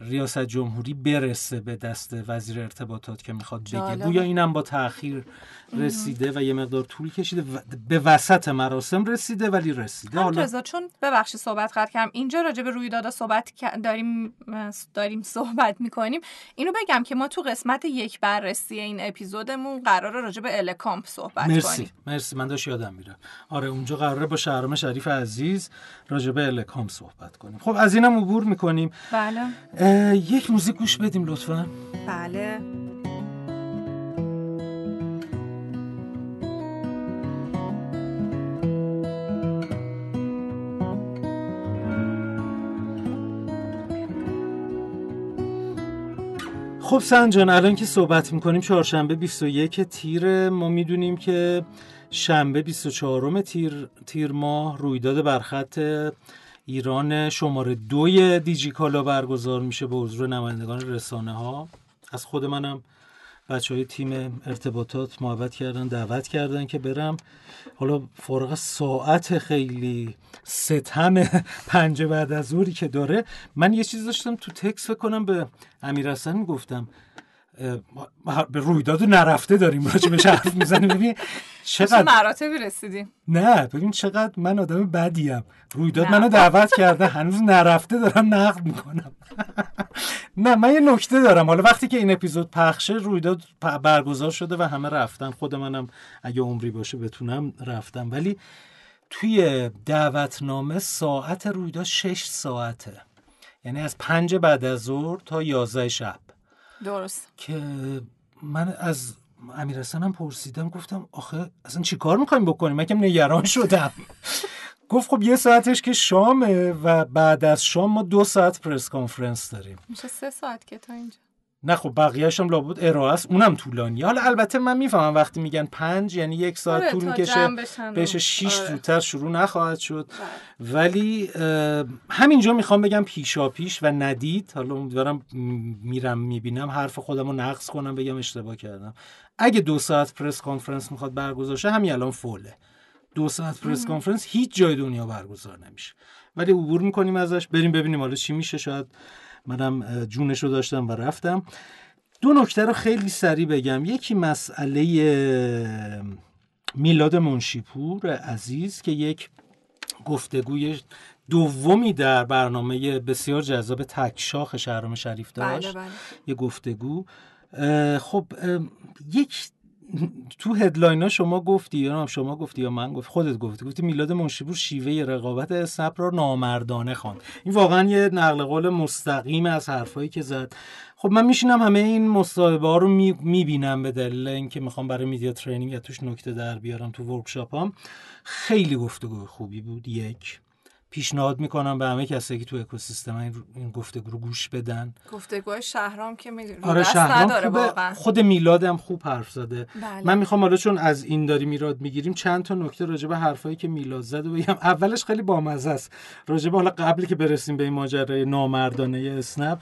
ریاست جمهوری برسه به دست وزیر ارتباطات که می‌خواد بگه. گویا اینم با تاخیر رسیده و یه مقدار طول کشیده و به وسط مراسم رسیده ولی رسیده. حالا
چون ببخشید صحبت قطع کردم. اینجا راجع به رویدادا صحبت داریم داریم صحبت می‌کنیم. اینو بگم که ما تو قسمت یک بررسی این اپیزودمون قراره راجع به الکامپ صحبت
مرسی
کنیم.
مرسی. من داشت یادم میره. آره اونجا قراره با شهرام شریف عزیز راجع به الکام صحبت کنیم. خب از اینم عبور می‌کنیم.
بله.
یک موزیک گوش بدیم لطفا.
بله.
خب سنجان الان که صحبت می‌کنیم چهارشنبه 21 تیر ما می‌دونیم که شنبه 24 تیر, تیر ماه رویداد برخط ایران شماره دوی دیجیکالا برگزار میشه به حضور نمایندگان رسانه ها از خود منم بچه های تیم ارتباطات محبت کردن دعوت کردن که برم. حالا فارغ ساعت خیلی ستم پنجه بعد از ظهری که داره. من یه چیز داشتم تو تکس کنم به امیر اه، به رویداد نرفته داریم راجع بهش حرف می‌زنیم. ببین چقدر
مراتبی رسیدیم؟
نه ببین چقدر من آدم بدیم. رویداد. منو دعوت کرده هنوز نرفته دارم نقد می‌کنم. *laughs* نه من یه نکته دارم. حالا وقتی که این اپیزود پخشه رویداد برگزار شده و همه رفتن. خود منم اگه عمری باشه بتونم رفتم. ولی توی دعوتنامه ساعت رویداد 6 ساعته. یعنی از پنج بعد از ظهر تا یازده شب.
درست.
که من از امیر هم پرسیدم گفتم آخه اصلا چی کار می‌خوایم بکنیم؟ من نگران شدم. گفت خب یه ساعتش که شامه و بعد از شام ما دو ساعت پرس کانفرنس داریم.
میشه سه ساعت که تا اینجا.
نه خب بقیهش هم لابد ارائه است اونم طولانی حالا البته من می‌فهمم وقتی میگن پنج یعنی یک ساعت
آره،
طول می‌کشه بهش شیش
آره.
زودتر شروع نخواهد شد. ولی اه، همینجا می‌خوام بگم پیشا پیش و ندید. حالا امیدوارم میرم می‌بینم حرف خودم رو نقض کنم بگم اشتباه کردم. اگه دو ساعت press conference می‌خواد برگزار شه همین الان foul ه. دو ساعت press conference هیچ جای دنیا برگزار نمیشه. ولی عبور می‌کنیم ازش بریم ببینیم حالا چی میشه. شاید منم جونش رو داشتم و رفتم. دو نکته رو خیلی سریع بگم. یکی مسئله میلاد منشیپور عزیز که یک گفتگوی دومی در برنامه بسیار جذاب تکشاخ شهرام شریف داشت.
بله بله.
یه گفتگو. خب یک تو هدلاین شما گفتی یا شما گفتی یا من گفت؟ خودت گفتی. گفتی میلاد منشیپور شیوه رقابت اسنپ را نامردانه خواند. این واقعا یه نقل قول مستقیم از حرفایی که زد. خب من میشینم همه این مصاحبه ها رو می‌بینم به دلیل اینکه می‌خوام برای میدیا ترینینگ توش نکته در بیارم تو ورکشاپ هم خیلی گفتگو خوبی بود. یک. پیشنهاد می‌کنم به همه کسایی که تو اکوسیستم این, گفتگو رو گوش بدن.
گفتگوهای شهرام که می‌دونی
آره شهرام
نداره
خوبه.
واقعا.
خود میلادم خوب حرف زده.
بله.
من می‌خوام حالا چون از این داریم ایراد می‌گیریم چند تا نکته راجع به حرفایی که میلاد زد و بگم. اولش خیلی بامزه است. راجع به حالا قبلی که برسیم به این ماجرای نامردانه اسنپ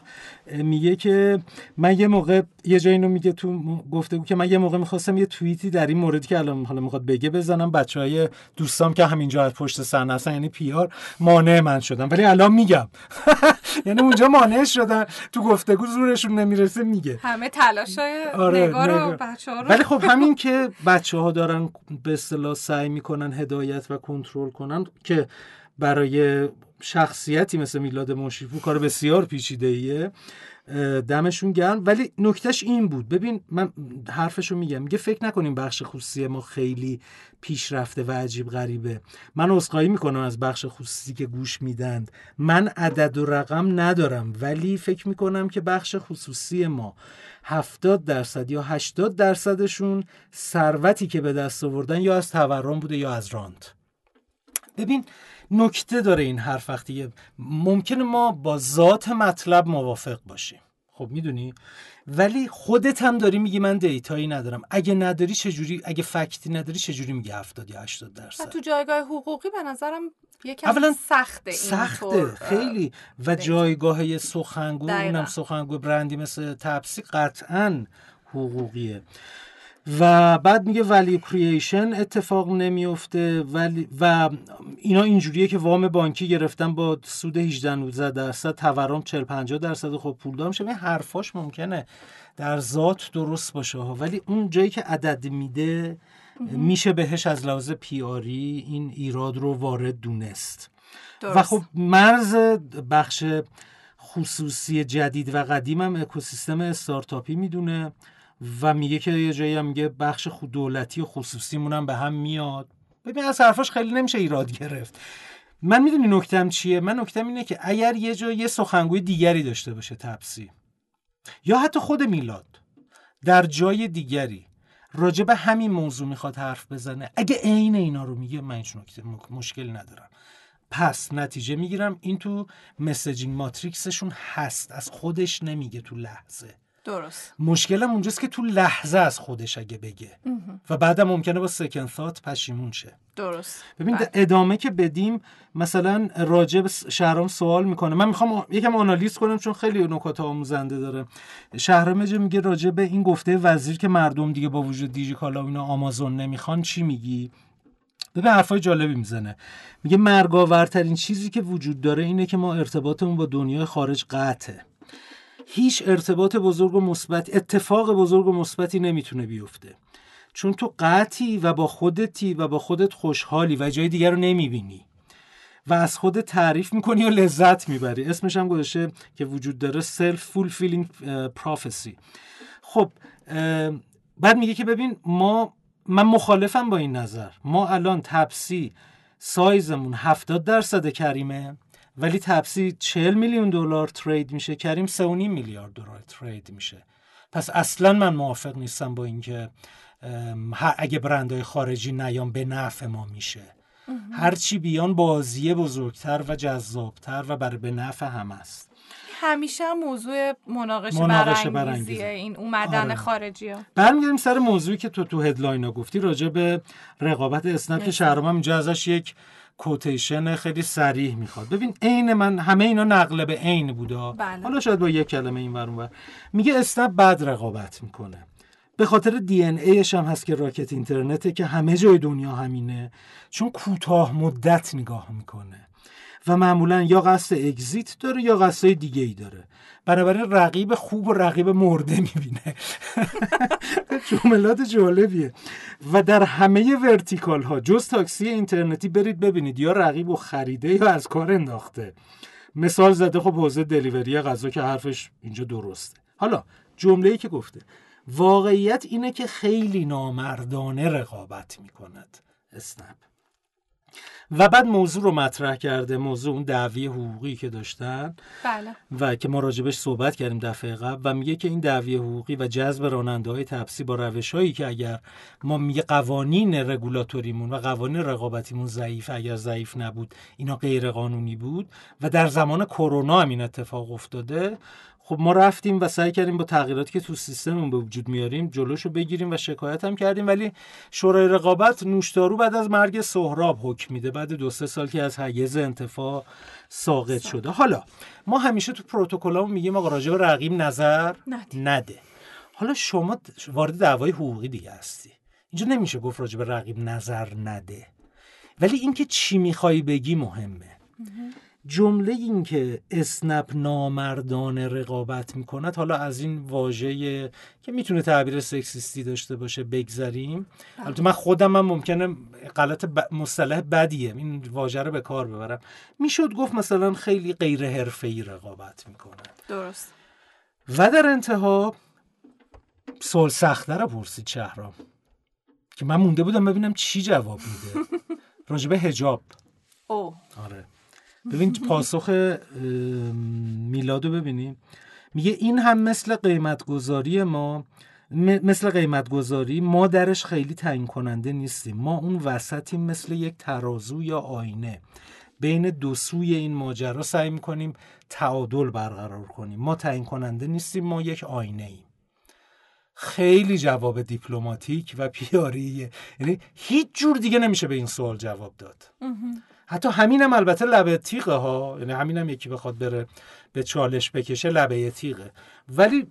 میگه که من یه موقع یه جایی اینو میگه تو گفتگو که من یه موقع می‌خواستم یه توییتی در این موردی که الان حالا می‌خواد بگه بزنم. بچهای دوستام که همینجا از پشت صحنه هستن یعنی پیار مانع من شدم. ولی الان میگم. *laughs* یعنی اونجا مانع شدن. تو گفتگو زورشون نمی‌رسه میگه.
همه تلاشای
آره،
نگار و
نگار.
بچه ها رو.
ولی خب همین که بچه ها دارن به اصطلاح سعی می‌کنن هدایت و کنترل کنن که برای شخصیتی مثل میلاد منشیپور کار بسیار پیچیده ایه دمشون گرم. ولی نکتهش این بود. ببین من حرفشو میگم. میگه فکر نکنیم بخش خصوصی ما خیلی پیشرفته و عجیب غریبه. من عذرخواهی می‌کنم از بخش خصوصی که گوش میدند من عدد و رقم ندارم ولی فکر می‌کنم که بخش خصوصی ما 70 درصد یا 80 درصدشون ثروتی که به دست آوردن یا از تورم بوده یا از راند. ببین نکته داره این حرف وقتی ممکنه ما با ذات مطلب موافق باشیم. خب می‌دونی؟ ولی خودت هم داری میگی من دیتایی ندارم. اگه نداری چجوری اگه فکتی نداری چجوری میگی 70 یا 80
و
درصد
تو جایگاه حقوقی به نظرم یکم
اولا
سخته این
سخته خیلی. و جایگاه سخنگو. اونم سخنگو برندی مثل تپسی قطعا حقوقیه. و بعد میگه ولی کرییشن اتفاق نمیفته ولی و اینا اینجوریه که وام بانکی گرفتن با سود 18 19 درصد تورم 40 50 درصد خب پولدار میشه این حرفاش ممکنه در ذات درست باشه ها ولی اون جایی که عدد میده میشه بهش از لحاظ پیاری این ایراد رو وارد دونست. و خب مرز بخش خصوصی جدید و قدیمم اکوسیستم استارتاپی می‌دونه. و میگه که یه جایی هم میگه بخش خود دولتی و خصوصیمون هم به هم میاد. ببین از حرفاش خیلی نمیشه ایراد گرفت. من می‌دونی نکتم چیه؟ من نکتم اینه که اگر یه جا یه سخنگوی دیگری داشته باشه تپسی یا حتی خود میلاد در جای دیگری راجع به همین موضوع می‌خواد حرف بزنه اگه عین اینا رو میگه من هیچ نکته مشکل ندارم. پس نتیجه می‌گیرم این تو مسیجینگ ماتریکسشون هست از خودش نمیگه تو لحظه.
درست.
مشکلم اونجاست که تو لحظه از خودش اگه بگه. و بعدم ممکنه با سکن ثات پشیمون شه.
درست.
ببین
بله.
ادامه که بدیم مثلا راجع به شهرام سوال می‌کنه. من می‌خوام یکم آنالیز کنم چون خیلی نکات آموزنده داره. شهرام جه میگه راجع به این گفته وزیر که مردم دیگه با وجود دیجی کالا و اینا آمازون نمی‌خوان چی میگی؟ ببین حرفای جالبی می‌زنه. میگه مرگاورترین چیزی که وجود داره اینه که ما ارتباطمون با دنیای خارج قطعه. هیچ ارتباط بزرگ و مثبت اتفاق بزرگ و مثبتی نمی‌تونه بیفته. چون تو قطعی و با خودتی و با خودت خوشحالی و جای دیگر رو نمی‌بینی. و از خود تعریف می‌کنی و لذت می‌بری. اسمش هم گذاشته که وجود داره self-fulfilling prophecy خب بعد میگه که ببین ما من مخالفم با این نظر. ما الان تپسی سایزمون 70 درصد کریمه. ولی تپسی 40 میلیون دلار ترید میشه. کریم 3.5 میلیارد دلار ترید میشه. پس اصلا من موافق نیستم با اینکه اگه برندهای خارجی نیام به نفع ما میشه. هرچی بیان بازی بزرگتر و جذابتر و بر به نفع هم است.
همیشه موضوع مناقشه, مناقشه برانگیزیه این اومدن آره. خارجی ها
برمیگردیم سر موضوعی که تو تو هدلاین ها گفتی راجع به رقابت اسنپ که شهرام اینجا ازش یک کوتیشن خیلی سریح می‌خواد. ببین عین من همه اینا نقل به عین بوده
بله.
حالا شاید با یک کلمه این ور میگه اسنپ بد رقابت می‌کنه. به خاطر دی ان ایش هم هست که راکت اینترنته که همه جای دنیا همینه. چون کوتاه مدت نگاه می‌کنه. و معمولا یا قصد اگزیت داره یا قصد دیگه ای داره. بنابراین رقیب خوب و رقیب مرده می‌بینه. *laughs* جملات جالبیه. و در همه ورتیکال ها جز تاکسی اینترنتی برید ببینید یا رقیب و خریده یا از کار انداخته. مثال زده خب حوزه دلیوری غذا که حرفش اینجا درسته. حالا جمله ای که گفته واقعیت اینه که خیلی نامردانه رقابت می‌کند. اسنپ. و بعد موضوع رو مطرح کرده موضوع اون دعوی حقوقی که داشتن.
بله.
و که ما راجبش صحبت کردیم دفعه قبل و میگه که این دعوی حقوقی و جذب راننده های تپسی با روش هایی که اگر ما میگه قوانین رگولاتوریمون و قوانین رقابتیمون ضعیف اگر ضعیف نبود اینا غیر قانونی بود. و در زمان کرونا هم این اتفاق افتاده. خب ما رفتیم و سعی کردیم با تغییراتی که تو سیستممون به وجود میاریم جلوشو بگیریم و شکایت هم کردیم. ولی شورای رقابت نوشدارو بعد از مرگ سهراب حکم میده. بعد دو سه سال که از حیز انتفاع ساقط شده. حالا ما همیشه تو پروتکلامون میگیم آقا راجع به رقیب نظر نده. حالا شما وارد دعوای حقوقی دیگه هستی. اینجا نمیشه گفت راجع به رقیب نظر نده. ولی اینکه چی می‌خوای بگی مهمه. جمله این که اسنپ نامردانه رقابت می‌کند حالا از این واژه که می‌تونه تعبیر سکسیستی داشته باشه بگذریم. البته من خودم هم ممکنه غلط ب... مصطلح بدیه. این واژه رو به کار ببرم. می‌شد گفت مثلا خیلی غیر حرفه‌ای رقابت می‌کند.
درست.
و در انتها سوال سخته رو پرسید شهرام که من مونده بودم ببینم چی جواب میده. *laughs* راجبه هجاب
او
آره. ببین پاسخ میلادو ببینیم. میگه این هم مثل قیمت گذاری ما مثل قیمت گذاری ما درش خیلی تعیین کننده نیستیم. ما اون وسطیم مثل یک ترازو یا آینه. بین دو سوی این ماجرا سعی می‌کنیم تعادل برقرار کنیم. ما تعیین کننده نیستیم ما یک آینه ایم خیلی جواب دیپلماتیک و *laughs* پیاریه. یعنی هیچ جور دیگه نمیشه به این سوال جواب داد. حتی همینم البته لبه تیغه ها یعنی همینم یکی بخواد بره به چالش بکشه لبه تیغه. ولی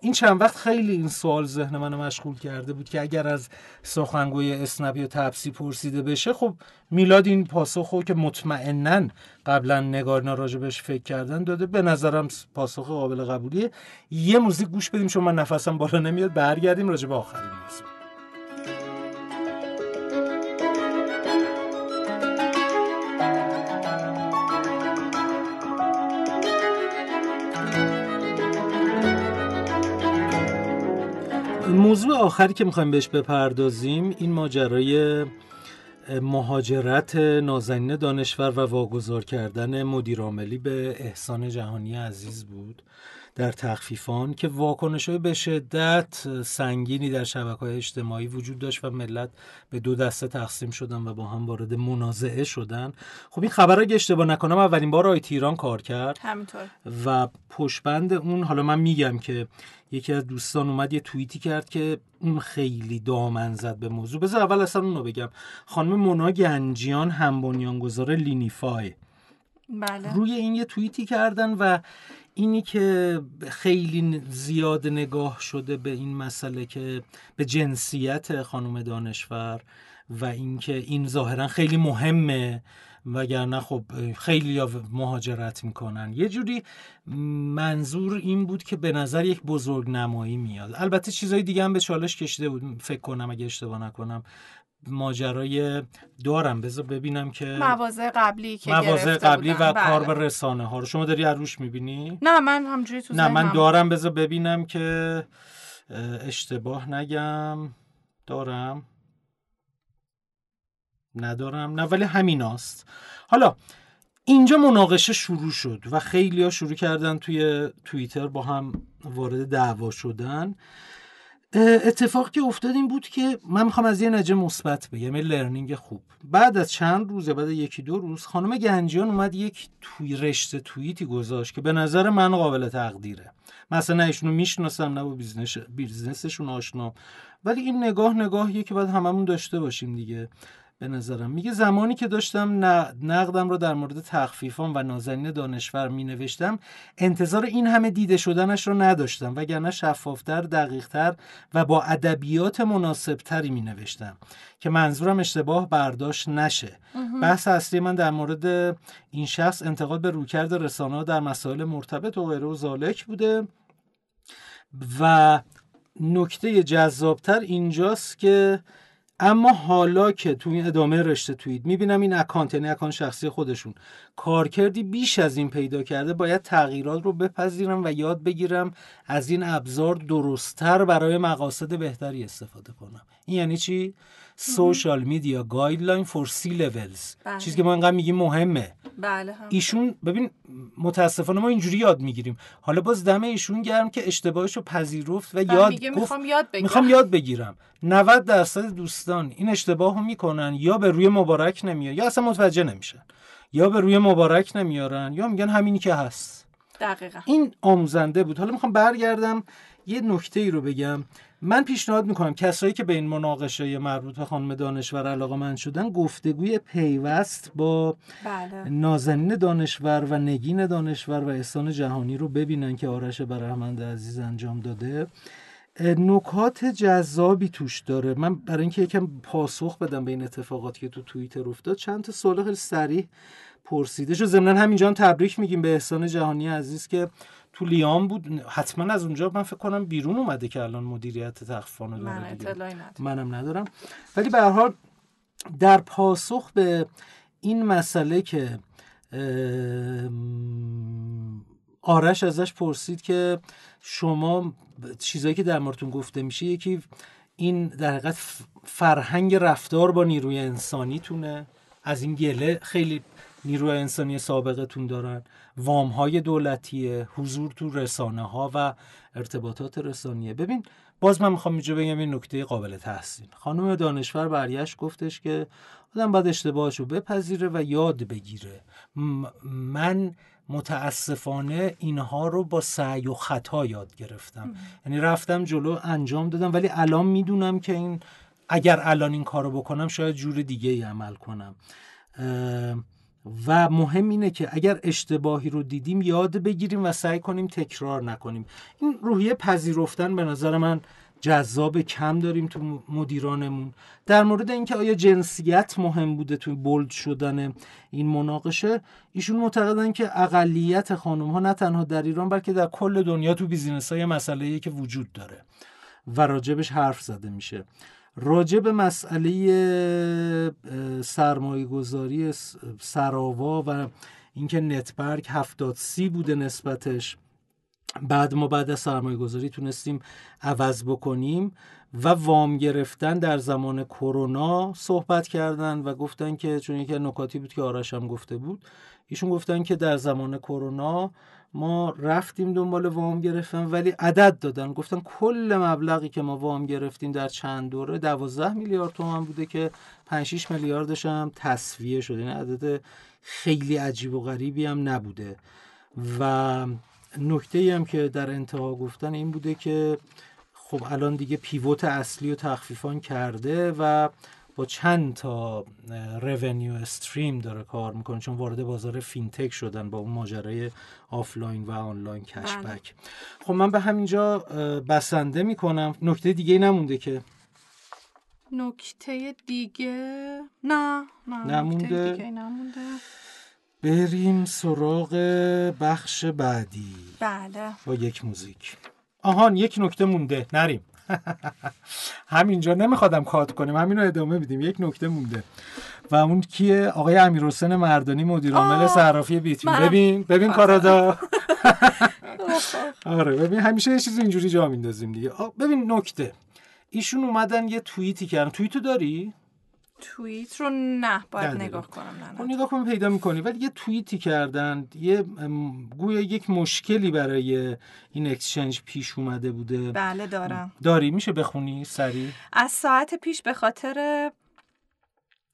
این چند وقت خیلی این سوال ذهن منو مشغول کرده بود که اگر از سخنگوی اسنپ یا تپسی پرسیده بشه خب میلاد این پاسخو که مطمئنا قبلا نگارنا راجبش فکر کردن داده. به نظرم پاسخ قابل قبولیه. یه موزیک گوش بدیم چون من نفسم بالا نمیاد برگردیم راجب آخرین موضوع. موضوع آخری که می‌خوایم بهش بپردازیم این ماجرای مهاجرت نازنین دانشور و واگذار کردن مدیرعاملی به احسان جهانی عزیز بود. در تخفیفان که واکنش های به شدت سنگینی در شبکه های اجتماعی وجود داشت و ملت به دو دسته تقسیم شدن و با هم وارد منازعه شدن. خب این خبر اگه اشتباه نکنم اولین بار آیت ایران کار کرد.
همینطور.
و پشبند اون حالا من میگم که یکی از دوستان اومد یه توییتی کرد که اون خیلی دامن زد به موضوع. بذار اول اصلا اونو بگم. خانم مونا گنجیان هم بنیانگذار لینیفای.
بله.
روی این یه توییتی کردن و اینی که خیلی زیاد نگاه شده به این مسئله که به جنسیت خانم دانشور و اینکه این ظاهرا خیلی مهمه وگرنه خب خیلی مهاجرت می‌کنن. یه جوری منظور این بود که به نظر یک بزرگ نمایی میاد. البته چیزهای دیگه هم به چالش کشیده بود فکر کنم اگه اشتباه نکنم. ماجرای دارم بذار ببینم که
مواضع قبلی که
مواضع قبلی و
بودن.
کار
بله.
به رسانه ها رو شما داری از روش می‌بینی؟
نه من همجوری تو
نه من. دارم بذار ببینم که اه، اشتباه نگم دارم ندارم نه ولی همیناست حالا اینجا مناقشه شروع شد و خیلی ها شروع کردن توی توییتر با هم وارد دعوا شدن اتفاقی که افتاد این بود که من می‌خوام از یه نجه مثبت بگم یه لرنینگ خوب. بعد از چند روز بعد یکی دو روز خانم گنجیان اومد یک توی رشته توییتی گذاشت که به نظر من قابل تقدیره. مثلا نه ایشونو می‌شناسم نه با business business شون آشنا. ولی این نگاه نگاهیه که باید هممون داشته باشیم دیگه. به نظرم. میگه زمانی که داشتم نقدم رو در مورد تخفیفان و نازنین دانشور می نوشتم انتظار این همه دیده شدنش رو نداشتم وگرنه شفافتر دقیقتر و با ادبیات مناسبتری می نوشتم که منظورم اشتباه برداشت نشه. بحث اصلی من در مورد این شخص انتقاد به رویکرد رسانه در مسائل مرتبط و غیره و ذالک بوده و نکته جذابتر اینجاست که اما حالا که تو این ادامه رشته توییت می‌بینم این اکانت یعنی اکانت شخصی خودشون کارکردی بیش از این پیدا کرده باید تغییرات رو بپذیرم و یاد بگیرم از این ابزار درستتر برای مقاصد بهتری استفاده کنم این یعنی چی؟ social media guideline for C-levels
بله.
چیزی که ما انقدر میگیم مهمه.
بله هم.
ایشون ببین متاسفانه ما اینجوری یاد می‌گیریم. حالا باز دم ایشون گرم که اشتباهش رو پذیرفت و
و
یاد
میگه
گفت.
می‌خوام یاد بگیرم.
می‌خوام یاد بگیرم. 90 درصد دوستان این اشتباه رو می‌کنن یا به روی مبارک نمیاد یا اصلا متوجه نمیشن. یا به روی مبارک نمیارن یا میگن همینی که هست.
دقیقا.
این آموزنده بود. حالا می‌خوام برگردم یه نکته ای رو بگم. من پیشنهاد می‌کنم کسایی که به این مناقشه مربوط به خانم دانشور علاقه من شدن گفتگوی پیوست با
بله.
نازنین دانشور و نگین دانشور و احسان جهانی رو ببینن که آرش برهمند عزیز انجام داده. نکات جذابی توش داره. من برای اینکه یکم پاسخ بدم به این اتفاقاتی که تو توییتر افتاد چند تا سوال خیلی سریع پرسیده شد ضمن همینجا هم تبریک میگیم به احسان جهانی عزیز که تو لیام بود. حتما از اونجا من فکر کنم بیرون اومده که الان مدیریت تخفانو
من. اطلاعی ندارم.
منم ندارم. ولی به هر حال در پاسخ به این مسئله که آرش ازش پرسید که شما چیزایی که در موردتون گفته میشه یکی این در حقیقت فرهنگ رفتار با نیروی انسانیتونه. از این گله خیلی نیروی انسانی سابقتون دارن. وام های دولتیه حضور تو رسانه ها و ارتباطات رسانیه. ببین باز من می‌خوام اینجا بگم این نکته قابل تحسین. خانم دانشور برگشت گفتش که آدم باید اشتباهش رو بپذیره و یاد بگیره. م- من متاسفانه اینها رو با سعی و خطا یاد گرفتم. یعنی رفتم جلو انجام دادم ولی الان می‌دونم که این اگر الان این کارو بکنم شاید جور دیگه ای عمل کنم. اه، و مهم اینه که اگر اشتباهی رو دیدیم یاد بگیریم و سعی کنیم تکرار نکنیم. این روحیه پذیرفتن به نظر من جذاب کم داریم تو مدیرانمون. در مورد اینکه آیا جنسیت مهم بوده تو bold شدن این مناقشه ایشون معتقدن که اقلیت خانم ها نه تنها در ایران بلکه در کل دنیا تو business های مسئله که وجود داره و راجبش حرف زده میشه. راجب مسئله سرمایه گذاری سراوا و اینکه نتبرگ هفتاد سی بوده نسبتش. بعد ما بعد از سرمایه گذاری تونستیم عوض بکنیم و وام گرفتن در زمان کرونا صحبت کردن و گفتن که چون یکی نکاتی بود که آرش هم گفته بود ایشون گفتن که در زمان کرونا ما رفتیم دنبال وام گرفتن ولی عدد دادن. گفتن کل مبلغی که ما وام گرفتیم در چند دوره 12 میلیارد تومان بوده که 5 6 میلیاردش هم تصفیه شده. این عدد خیلی عجیب و غریبی هم نبوده. و نکته هم که در انتها گفتن این بوده که خب الان دیگه پیوت اصلی و تخفیفان کرده و با چند تا رونیو استریم داره کار می‌کنه چون وارد بازار فینتک شدن با اون ماجرای آفلاین و آنلاین cashback خب من به همینجا بسنده می‌کنم. نکته دیگه نمونده که؟
نکته دیگه؟ نه نه
نمونده.
نکته دیگه نمونده.
بریم سراغ بخش بعدی.
بله.
با یک موزیک. آهان یک نکته مونده. نریم. همینجا نمیخوادم cut کنیم. همین رو ادامه میدیم. یک نکته مونده. و اون کیه؟ آقای امیر حسین مردانی مدیر عامل صرافی بیتین ببین ببین کارادا *laughs* آره. ببین همیشه یه چیز اینجوری جا میندازیم دیگه. ببین نکته. ایشون اومدن یه توییتی کردن. توییتو داری؟
توییت رو نه باید نگاه کنم نه,
خب نگاه کنم پیدا می‌کنی. ولی یه توییتی کردن یه گویا یک مشکلی برای این اکسچنج پیش اومده بوده.
بله دارم.
داری؟ میشه بخونی سریع؟
از ساعت پیش به خاطر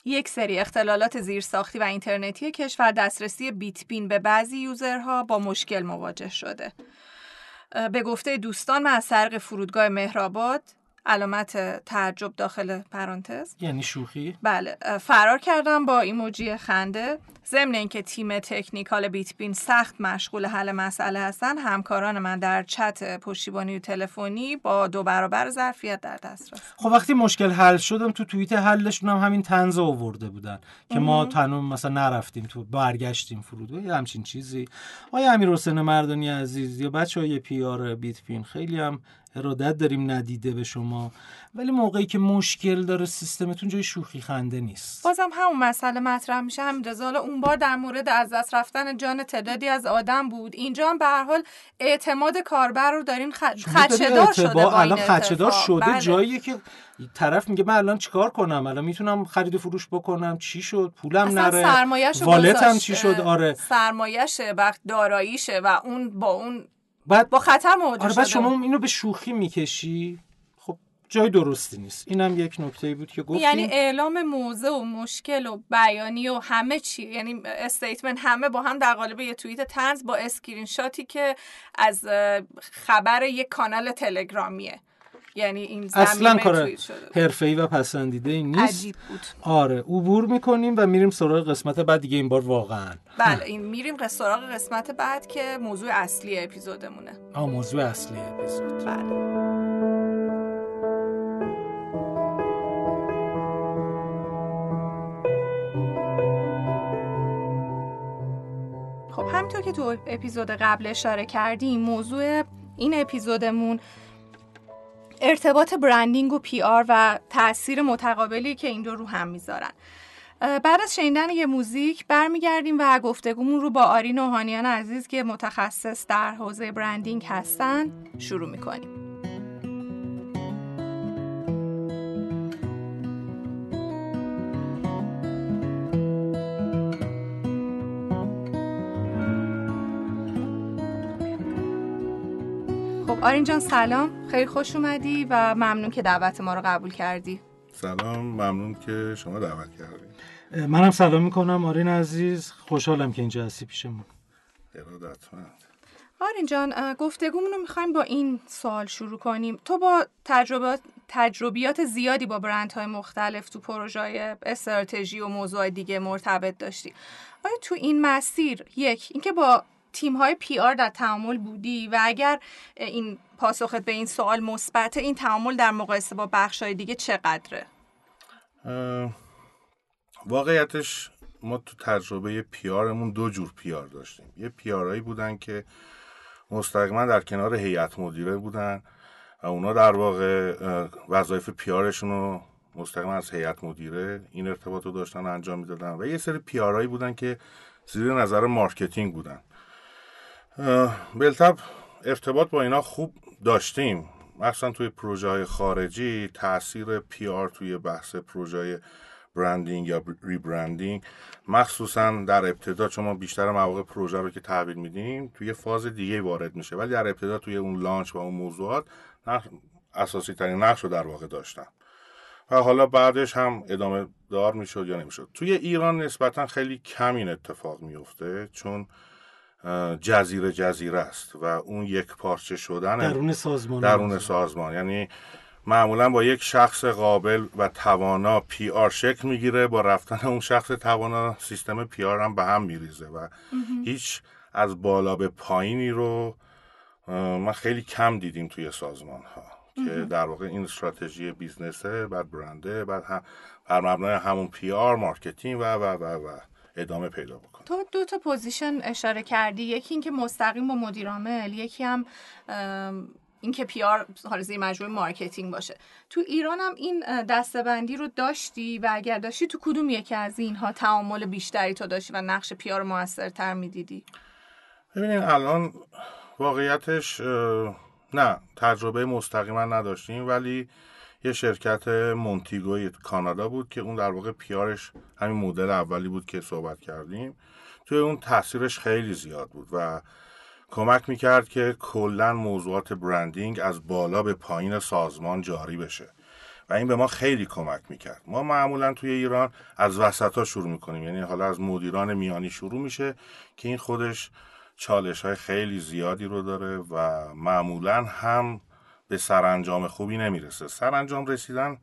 یک سری اختلالات زیرساختی و اینترنتی کشور دسترسی بیت بین به بعضی یوزرها با مشکل مواجه شده. به گفته دوستان من از طریق فرودگاه مهرآباد علامت تعجب داخل پرانتز.
یعنی شوخی؟
بله فرار کردم با ایموجی خنده. ضمن اینکه تیم تکنیکال بیت بین سخت مشغول حل مسئله هستن همکاران من در چت پشتیبانی و تلفنی با دو برابر ظرفیت در دسترس.
خب وقتی مشکل حل شدم تو توییت حلشون هم همین تنز آورده بودن که ما تنم مثلا نرفتیم تو برگشتیم فرود یا همچین چیزی. آیا امیر حسین مردانی عزیز یا بچه های پی آر بیت بین خیلی هم ارادت داریم ندیده به شما ولی موقعی که مشکل داره سیستمتون جای شوخی خنده نیست.
بازم همون مسئله مطرح میشه. همین حالا اون بار در مورد از دست رفتن جان تعدادی از آدم بود. اینجا هم به هر حال اعتماد کاربر رو دارین خدشه‌دار شده با
الان خدشه‌دار شده بله. جاییه که طرف میگه من الان چیکار کنم؟ الان می‌تونم خرید فروش بکنم؟ چی شد؟ پولم نره؟ wallet م چی شد؟ آره.
سرمایه‌شه وقت داراییشه و اون با اون بعد با خطر مواجه
آره بعد شما اینو به شوخی می‌کشی. خب جای درستی نیست. اینم یک نکته بود که گفتیم.
یعنی اعلام موضع و مشکل و بیانیه و همه چی یعنی statement همه با هم در قالب یه توییت طنز با اسکرین شاتی که از خبر یک کانال تلگرامیه. یعنی این
اصلا کار حرفه‌ای و پسندیده این نیست.
عجیب بود.
آره عبور می‌کنیم و میریم سراغ قسمت بعد دیگه این بار واقعا.
بله این میریم سراغ قسمت بعد که موضوع اصلی اپیزودمونه.
آ موضوع اصلی اپیزود.
بله. خب همینطور که تو اپیزود قبل اشاره کردیم موضوع این اپیزودمون ارتباط برندینگ و پی آر و تاثیر متقابلی که این دو رو هم می‌ذارن. بعد از شنیدن یه موزیک برمیگردیم و گفتگومون رو با آرین اوهانیان عزیز که متخصص در حوزه برندینگ هستن شروع می‌کنیم. آرین جان سلام. خیلی خوش اومدی و ممنون که دعوت ما رو قبول کردی.
سلام ممنون که شما دعوت کردی.
منم سلام می‌کنم آرین عزیز. خوشحالم که اینجا هستی پیشمون.
ارادتمند
آرین جان گفتگومون رو می‌خوایم با این سوال شروع کنیم. تو با تجربیات تجربیات زیادی با برندهای مختلف تو پروژه استراتژی و موضوع دیگه مرتبط داشتی. آیا تو این مسیر یک اینکه با تیم های پی آر در تعامل بودی و اگر این پاسخت به این سوال مثبت این تعامل در مقایسه با بخش های دیگه چقدره؟
واقعیتش ما تو تجربه پیارمون دو جور پیار داشتیم. یه پیارهایی بودن که مستقیما در کنار هیئت مدیره بودن و اونا در واقع وظایف پیارشون رو مستقیما از هیئت مدیره این ارتباط رو داشتن انجام می‌دادن. و یه سری پیارهایی بودن که زیر نظر مارکتینگ بودن. بالطبع ارتباط با اینا خوب داشتیم. مخصوصا توی پروژه های خارجی تاثیر PR توی بحث پروژه برندینگ یا rebranding مخصوصا در ابتدا چون ما بیشتر مواقع پروژه رو که تحویل میدیم توی فاز دیگه وارد میشه. ولی در ابتدا توی اون launch و اون موضوعات اساسی ترین نقش رو در واقع داشتن و حالا بعدش هم ادامه دار می‌شد یا نمی‌شد. توی ایران نسبتا خیلی کم این اتفاق میفته چون جزیره جزیره است و اون یک پارچه شدن
درون سازمان
درون سازمان. یعنی معمولا با یک شخص قابل و توانا PR شکل می‌گیره با رفتن اون شخص توانا سیستم PR هم به هم میریزه و هیچ از بالا به پایینی رو ما خیلی کم دیدیم توی سازمان ها که در واقع این استراتژی business ه بعد برنده بعد هم بر مبنای همون PR مارکتینگ و و و و. ادامه پیدا بکنه.
تو دو تا position اشاره کردی. یکی اینکه مستقیم با مدیر عامل یکی هم اینکه PR حالا زیر مجموعه مارکتینگ باشه. تو ایران هم این دسته‌بندی رو داشتی و اگر داشتی تو کدوم یکی از اینها تعامل بیشتری تو داشتی و نقش PR موثرتر می‌دیدی؟
ببینین الان واقعیتش نه تجربه مستقیما نداشتیم ولی یه شرکت مونتیگوی کانادا بود که اون در واقع پیارش همین مدل اولی بود که صحبت کردیم. توی اون تاثیرش خیلی زیاد بود و کمک می‌کرد که کلا موضوعات برندینگ از بالا به پایین سازمان جاری بشه و این به ما خیلی کمک می‌کرد. ما معمولا توی ایران از وسط ها شروع می‌کنیم یعنی حالا از مدیران میانی شروع میشه که این خودش چالش های خیلی زیادی رو داره و معمولا هم به سرانجام خوبی نمی‌رسه. سرانجام رسیدن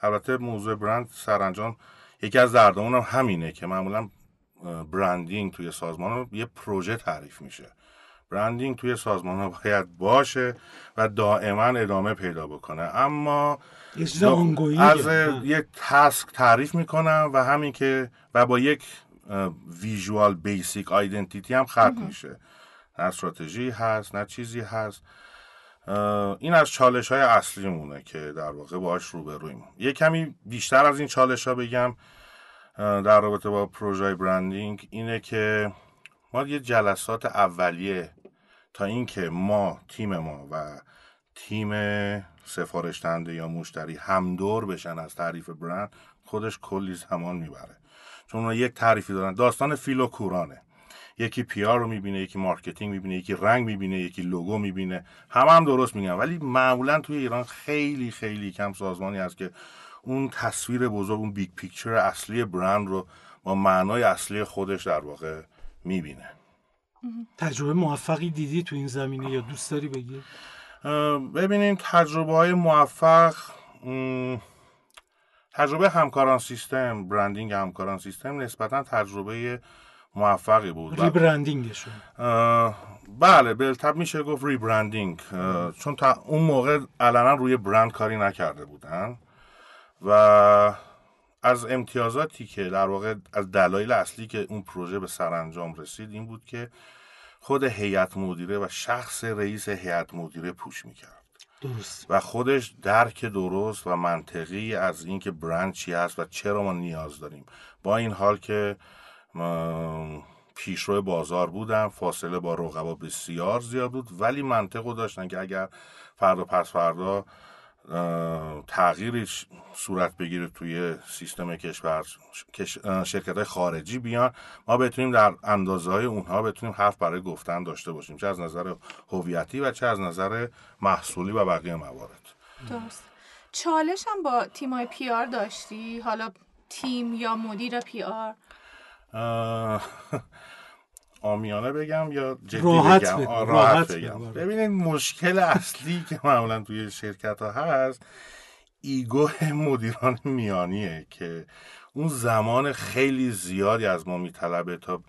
البته موضوع برند سرانجام یکی از دردمون هم همینه که معمولا برندینگ توی سازمان یه پروژه تعریف میشه. برندینگ توی سازمان ها باید باشه و دائما ادامه پیدا بکنه. اما از یک تسک تعریف می‌کنم و همین که و با یک ویژوال بیسیک آیدنتیتی هم ختم میشه. نه استراتژی هست نه چیزی هست. این از چالش های اصلی مونه که در واقع باش روبرویم. یه کمی بیشتر از این چالش ها بگم در رابطه با پروژه برندینگ اینه که ما یه جلسات اولیه تا اینکه ما تیم ما و تیم سفارش دهنده یا مشتری هم دور بشن از تعریف برند خودش کلی زمان می‌بره. چون یک تعریفی دارن. داستان فیل و کورانه. یکی PR رو می‌بینه یکی مارکتینگ می‌بینه یکی رنگ می‌بینه یکی لوگو می‌بینه همه هم درست میگن ولی معمولا توی ایران خیلی خیلی کم سازمانی هست که اون تصویر بزرگ اون big picture اصلی برند رو با معنای اصلی خودش در واقع می‌بینه
تجربه موفقی دیدی تو این زمینه یا دوست داری بگی؟
ببینین تجربه های موفق تجربه همکاران سیستم برندینگ همکاران سیستم نسبتا تجربه موفقی بود.
rebranding شون
بله بالطبع میشه گفت rebranding. چون تا اون موقع علنا روی برند کاری نکرده بودن و از امتیازاتی که در واقع از دلایل اصلی که اون پروژه به سرانجام رسید این بود که خود هیئت مدیره و شخص رئیس هیئت مدیره push می‌کرد.
درست.
و خودش درک درست و منطقی از اینکه برند چی هست و چرا ما نیاز داریم. با این حال که پیشرو بازار بودن فاصله با رقبا بسیار زیاد بود ولی منطق داشتن که اگر فردا پس فردا تغییری صورت بگیره توی سیستم کشور شرکت های خارجی بیان ما بتونیم در اندازه های اونها بتونیم حرف برای گفتن داشته باشیم. چه از نظر هویتی و چه از نظر محصولی و بقیه موارد.
درست. چالش هم با تیم های PR داشتی؟ حالا تیم یا مدیر PR؟
عامیانه بگم یا جدی
راحت
بگم
بگم.
راحت,
راحت
بگم
بگم.
ببینید مشکل اصلی که معمولا توی شرکت ها هست ego مدیران میانیه که اون زمان خیلی زیادی از ما میطلبه تا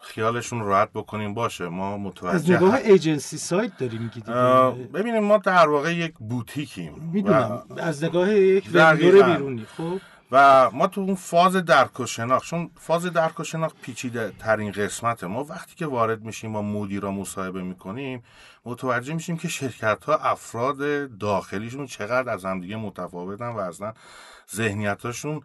خیالشون راحت بکنیم باشه ما
از
متوجه
نگاه
ه-
ایجنسی سایت داری میگی
اه،
دیگه
ببینید ما در واقع یک بوتیکیم
می‌دونم
و-
از نگاه یک وندور. بیرونی خب
و ما تو اون فاز درک و شناخت چون فاز درک و شناخت پیچیده ترین قسمته. ما وقتی که وارد میشیم با مدیرا مصاحبه می‌کنیم متوجه میشیم که شرکت ها افراد داخلیشون چقدر از همدیگه متفاوتن و اصلا ذهنیتاشون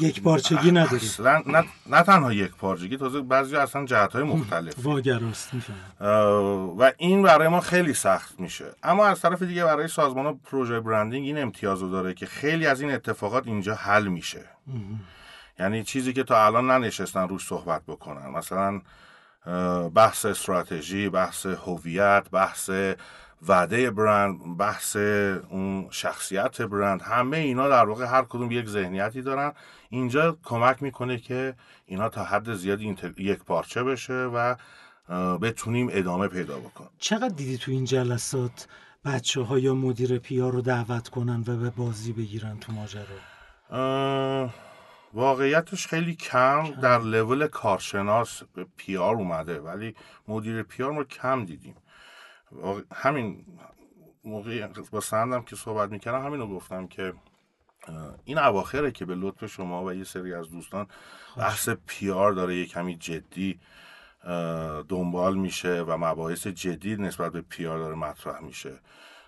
یک پارچگی نداری
اصلا نه, نه تنها یک پارچگی تازه بعضی اصلا جهت های مختلف
واگراست می‌فهمم.
و این برای ما خیلی سخت میشه. اما از طرف دیگه برای سازمان ها پروژه برندینگ این امتیاز رو داره که خیلی از این اتفاقات اینجا حل میشه. یعنی چیزی که تا الان ننشستن روش صحبت بکنن. مثلا بحث استراتژی بحث هویت بحث وعده برند بحث اون شخصیت برند همه اینا در واقع هر کدوم یک ذهنیتی دارن. اینجا کمک می‌کنه که اینا تا حد زیادی یک پارچه بشه و بتونیم ادامه پیدا بکنیم.
چقدر دیدی تو این جلسات بچه ها یا مدیر پیا رو دعوت کنن و به بازی بگیرن تو ماجرا؟
واقعیتش خیلی کم. در لول کارشناس به پیار اومده ولی مدیر پیار رو کم دیدیم. همین موقع با سندم که صحبت می‌کردم همین رو گفتم که این اواخره که به لطف شما و یه سری از دوستان بحث پیار داره یه کمی جدی دنبال میشه و مباحث جدید نسبت به پیار داره مطرح میشه.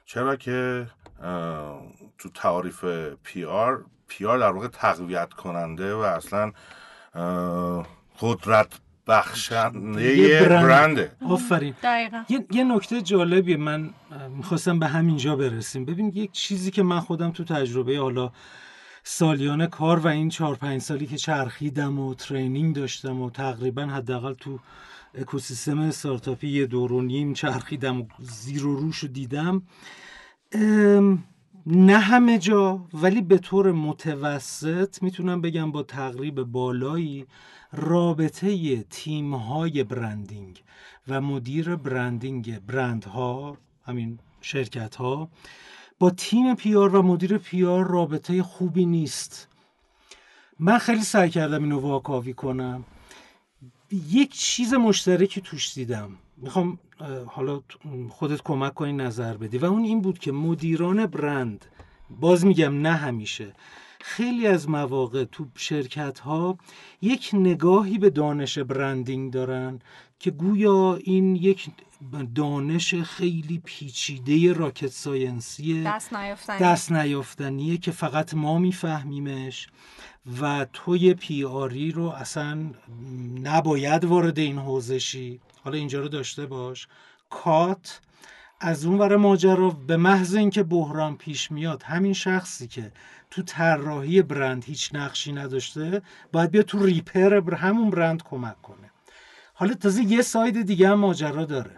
چرا که تو تعریف پیار پیار در واقع تقویت کننده و اصلا قدرت بخشنده برنده.
آفرین.
دقیقا.
یه, یه نکته جالبیه. من می‌خواستم به همینجا برسیم. ببین یک چیزی که من خودم تو تجربه حالا سالیان کار و این چهار پنج سالی که چرخیدم و ترینینگ داشتم و تقریبا حداقل تو اکوسیستم استارتاپی یه دور و نیم چرخیدم و زیر و روش رو دیدم نه همه جا ولی به طور متوسط می‌تونم بگم با تقریب بالایی رابطه تیم های برندینگ و مدیر برندینگ برندها همین شرکت ها با تیم پیار و مدیر پیار رابطه خوبی نیست. من خیلی سعی کردم اینو واکاوی کنم. یک چیز مشترکی توش دیدم. می‌خوام حالا خودت کمک کنی نظر بدی. و اون این بود که مدیران برند باز میگم نه همیشه خیلی از مواقع تو شرکت ها یک نگاهی به دانش برندینگ دارن که گویا این یک دانش خیلی پیچیده راکت ساینسیه
دست نیافتنی.
دست نیافتنیه که فقط ما میفهمیمش و توی پی آری رو اصلا نباید وارد این حوزشی حالا اینجا رو داشته باش. کات از اون ور ماجرا به محض اینکه بحران پیش میاد همین شخصی که تو طراحی برند هیچ نقشی نداشته باید بیا تو ریپر همون برند کمک کنه. حالا تازه یه ساید دیگه هم ماجرا داره.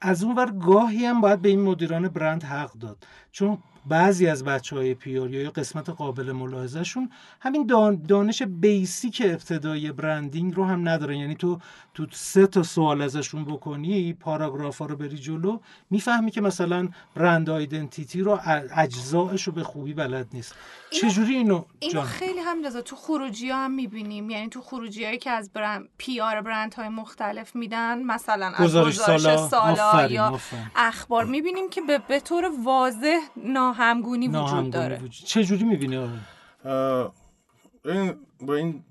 از اون ور گاهی هم باید به این مدیران برند حق داد. چون بعضی از بچه های پیار یا قسمت قابل ملاحظهشون همین دانش بیسیک ابتدای برندینگ رو هم ندارن. یعنی تو تو سه تا سوال ازشون بکنی پاراگراف ها رو بری جلو می‌فهمی که مثلا برند آیدنتیتی رو اجزایش رو به خوبی بلد نیست. چجوری اینو
اینو خیلی هم تو خروجی ها هم می‌بینیم. یعنی تو خروجی هایی که از برند پی آر برند های مختلف میدن مثلا از گزارش سالا, سالا یا اخبار می‌بینیم که به, به طور واضح ناهمگونی وجود داره.
چجوری می‌بینی
این با این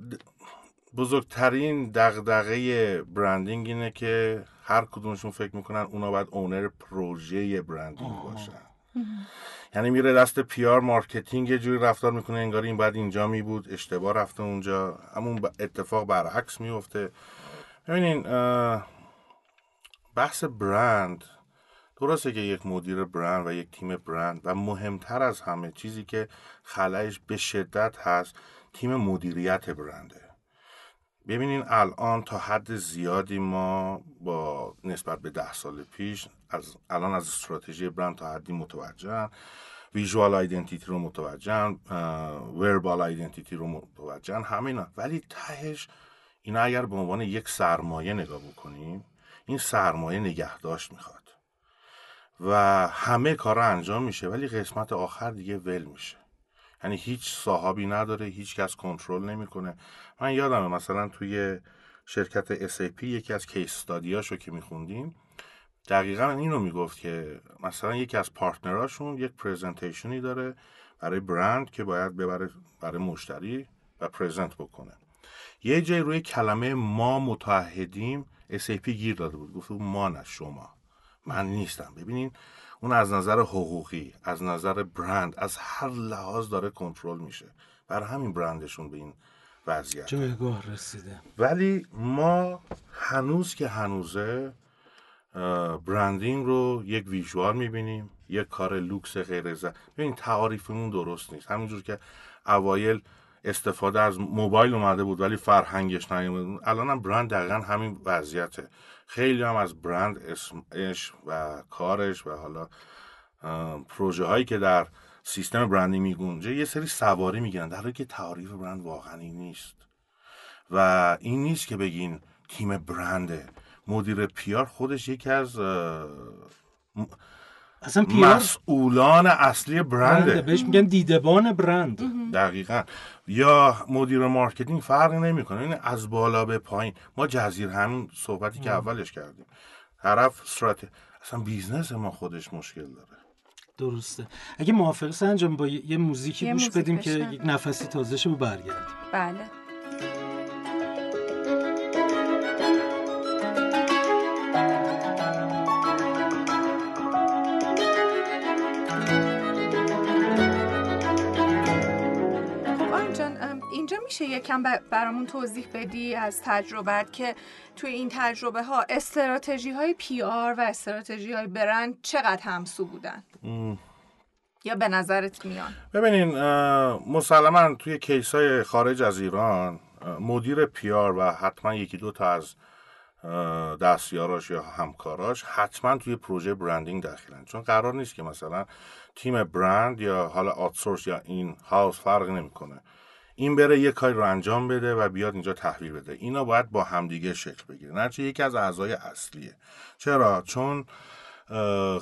بزرگترین دغدغه برندینگ اینه که هر کدومشون فکر می‌کنن اونا باید اونر پروژه برندینگ باشن. یعنی میره دست PR مارکتینگ یه جوری رفتار می‌کنه انگار این بعد اینجا می بود اشتباه رفته اونجا. همون اتفاق برعکس میفته ببینین بحث برند درسته که یک مدیر برند و یک تیم برند و مهمتر از همه چیزی که خلأش به شدت هست تیم مدیریت برنده. ببینین الان تا حد زیادی ما با نسبت به ده سال پیش از الان از استراتژی برند تا حدی متوجهن ویژوال آیدنتیتی رو متوجهن وربال آیدنتیتی رو متوجهن همینا. ولی تهش اینا اگر به عنوان یک سرمایه نگاه بکنیم این سرمایه نگهداشت می‌خواد. و همه کارا انجام میشه ولی قسمت آخر دیگه ول میشه. یعنی هیچ صاحبی نداره هیچ کس کنترل نمی‌کنه. من یادمه مثلا توی شرکت SAP یکی از کیس استادیاشو که میخوندیم دقیقا اینو می‌گفت که مثلا یکی از partner اشون یک presentation ی داره برای برند که باید ببره برای مشتری و present بکنه. یه جای روی کلمه ما متحدیم SAP گیر داده بود. گفت ما نه شما. من نیستم. ببینین اون از نظر حقوقی از نظر برند از هر لحاظ داره کنترل میشه. بر همین برندشون به این وضعیت.
جایگاه رسیده.
ولی ما هنوز که هنوزه برندینگ رو یک ویژوال می‌بینیم یک کار لوکس غیر زن ببین تعاریفمون درست نیست. همینجور که اوایل استفاده از موبایل اومده بود ولی فرهنگش نیومد الان هم برند دقیقا همین وضعیته. خیلی هم از برند اسمش و کارش و حالا پروژه هایی که در سیستم برندی میگونجه یه سری سواری می‌گیرن. در حالی که تعریف برند واقعی نیست. و این نیست که بگین تیم برنده مدیر پیار خودش یکی از
اصلا پیار
مسئولان اصلی برنده.
بهش میگن دیدبان برند.
دقیقا. یا مدیر مارکتینگ فرقی نمی‌کنه. این از بالا به پایین. ما جزیر همون صحبتی که اولش کردیم. طرف استراتژی اصلا بیزنس ما خودش مشکل داره.
درسته. اگه موافق سنجام با یه موزیکی گوش بدیم که یک نفسی تازه شه و برگردیم.
بله. میشه یکم برامون توضیح بدی از تجربت که توی این تجربه ها استراتژی های پی آر و استراتژی های برند چقدر همسو بودن؟ یا به نظرت میان؟
ببینین مسلما توی کیس های خارج از ایران مدیر پیار و حتما یکی دو تا از دستیاراش یا همکاراش حتما توی پروژه برندینگ داخلن. چون قرار نیست که مثلا تیم برند یا حالا آتسورس یا این هاوس فرق نمی‌کنه. این بره یه کاری رو انجام بده و بیاد اینجا تحویل بده. اینا باید با همدیگه شکل بگیره. نرچه یکی از اعضای اصلیه. چرا؟ چون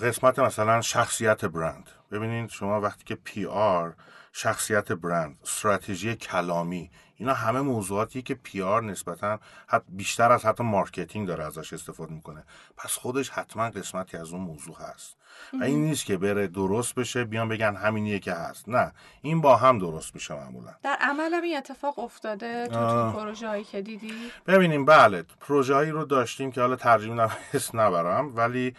قسمت مثلا شخصیت برند. ببینید شما وقتی که PR شخصیت برند استراتژی کلامی اینا همه موضوعاتی که PR نسبتا حتی بیشتر از حتی مارکتینگ داره ازش استفاده می‌کنه. پس خودش حتما قسمتی از اون موضوع هست. و این نیست که بره درست بشه بیان بگن همینیه که هست. نه این با هم درست میشه معمولا.
در عمل هم این اتفاق افتاده تو, تو پروژه هایی که دیدی؟
ببینیم بله پروژه هایی رو داشتیم که حالا ترجمه *laughs* نبرم ولی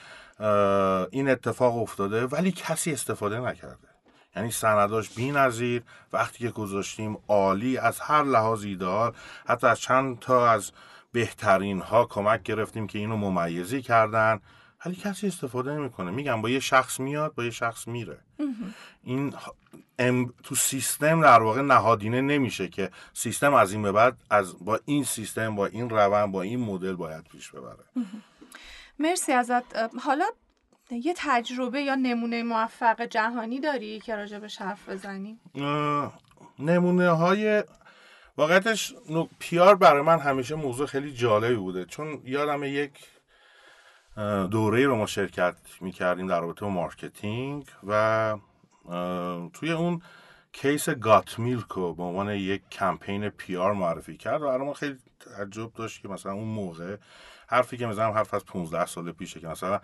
این اتفاق افتاده ولی کسی استفاده نکرده. یعنی سنداش بی نظیر وقتی که گذاشتیم عالی از هر لحاظ ایدئال حتی از چند تا از بهترین ها کمک گرفتیم که اینو ممیزی کردن. ولی کسی استفاده نمی‌کنه. میگم با یه شخص میاد با یه شخص میره. این تو سیستم در واقع نهادینه نمیشه که سیستم از این به بعد از با این سیستم با این روند با این مدل باید پیش ببره.
مرسی ازت. حالا یه تجربه یا نمونه موفق جهانی داری که راجع به حرف بزنیم
نمونه های واقعیتش PR برای من همیشه موضوع خیلی جالبی بوده. چون یادم یک دوره رو ما شرکت می‌کردیم در رابطه با مارکتینگ و توی اون case Got Milk و به عنوان یک کمپین PR معرفی کرد و ما خیلی تعجب داشت که مثلا اون موقع حرفی که می‌زنم حرف از 15 سال پیشه که مثلا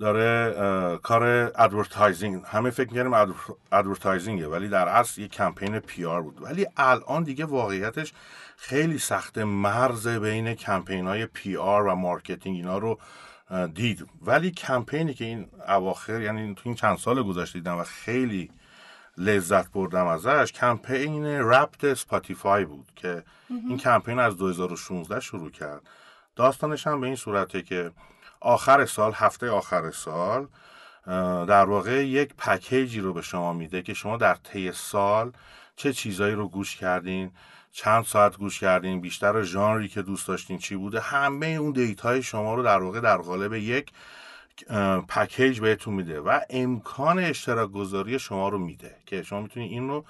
داره کار advertising همه فکر می‌کردیم advertising ه ولی در اصل یه کمپین PR بود. ولی الان دیگه واقعیتش خیلی سخت مرز بین کمپین های PR و مارکتینگ اینا رو دید. ولی کمپینی که این اواخر یعنی تو این چند سال گذشته دیدم و خیلی لذت بردم ازش کمپین Wrapped Spotify بود که این کمپین از 2016 شروع کرد. داستانش هم به این صورته که آخر سال هفته آخر سال در واقع یک پکیجی رو به شما میده که شما در طی سال چه چیزایی رو گوش کردین چند ساعت گوش کردین بیشتر ژانری که دوست داشتین چی بوده. همه اون data ی شما رو در واقع در قالب یک پکیج بهتون میده و امکان اشتراک گذاری شما رو میده که شما می‌تونید این رو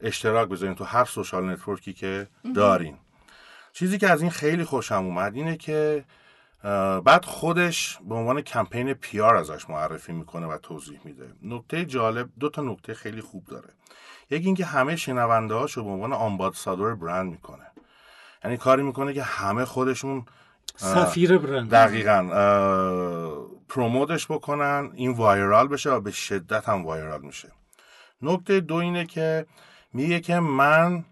اشتراک بذارین تو هر social network ی که دارین. چیزی که از این خیلی خوشم اومد اینه که بعد خودش به عنوان کمپین PR ازش معرفی می‌کنه و توضیح میده. نکته جالب دو تا نکته خیلی خوب داره. یکی اینکه همه شنونده هاشو به عنوان ambassador برند می‌کنه. یعنی کاری می‌کنه که همه خودشون
سفیر برند.
دقیقا promote ش بکنن این viral بشه و به شدت هم viral میشه. نکته دو اینه که میگه که من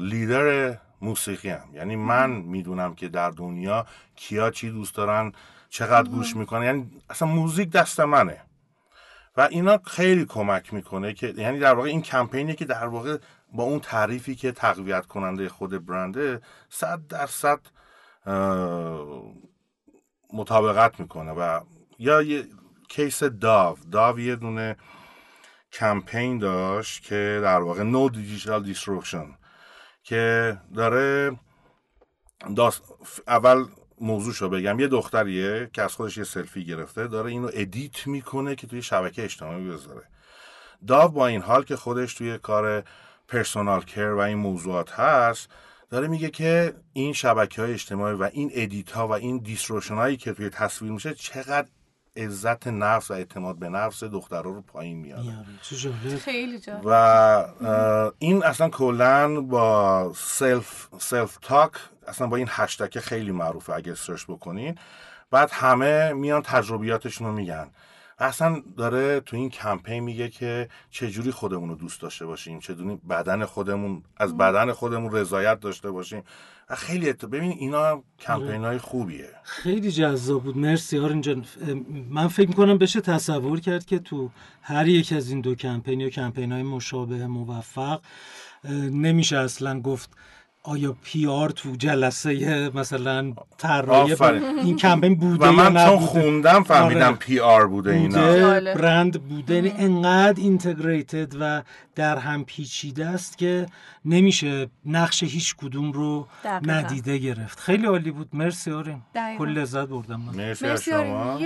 لیدر موسیقی هم یعنی من می‌دونم که در دنیا کیا چی دوست دارن چقدر گوش می‌کنن. یعنی اصلا موزیک دست منه. و اینا خیلی کمک می‌کنه که یعنی در واقع این کمپینی که در واقع با اون تعریفی که تقویت کننده خود برنده صد درصد مطابقت می‌کنه و یا یه case Dove. Dove یه دونه کمپین داشت که در واقع no digital distortion که داره داست اول موضوعشو بگم. یه دختریه که از خودش یه سلفی گرفته داره اینو edit می‌کنه که توی شبکه اجتماعی بذاره. Dove با این حال که خودش توی کار personal care و این موضوعات هست داره میگه که این شبکه های اجتماعی و این edit ها و این distortion هایی که توی تصویر میشه چقدر عزت نفس و اعتماد به نفس دخترها رو پایین میاره.
خیلی
و این اصلا کلا با self self talk اصلا با این هشتگ خیلی معروفه اگه سرچ بکنین. بعد همه میان تجربیاتشون رو میگن. اصلا داره تو این کمپین میگه که چجوری خودمون رو دوست داشته باشیم چجوری بدن خودمون از بدن خودمون رضایت داشته باشیم. خیلی ات... ببین اینا کمپین های خوبیه.
خیلی جذاب بود. مرسی آرین جان. من فکر می‌کنم بشه تصور کرد که تو هر یک از این دو کمپین یا کمپین های مشابه موفق نمیشه اصلا گفت آیا PR تو جلسه مثلا طراحی این کمپین بوده
و من چون خوندم فهمیدم آره. PR بوده اینا
برند بوده. یعنی انقدر integrated و در هم پیچیده است که نمیشه نقش هیچ کدوم رو ندیده گرفت. خیلی عالی بود. مرسی آرین. کل لذت بردم.
مرسی, مرسی شما.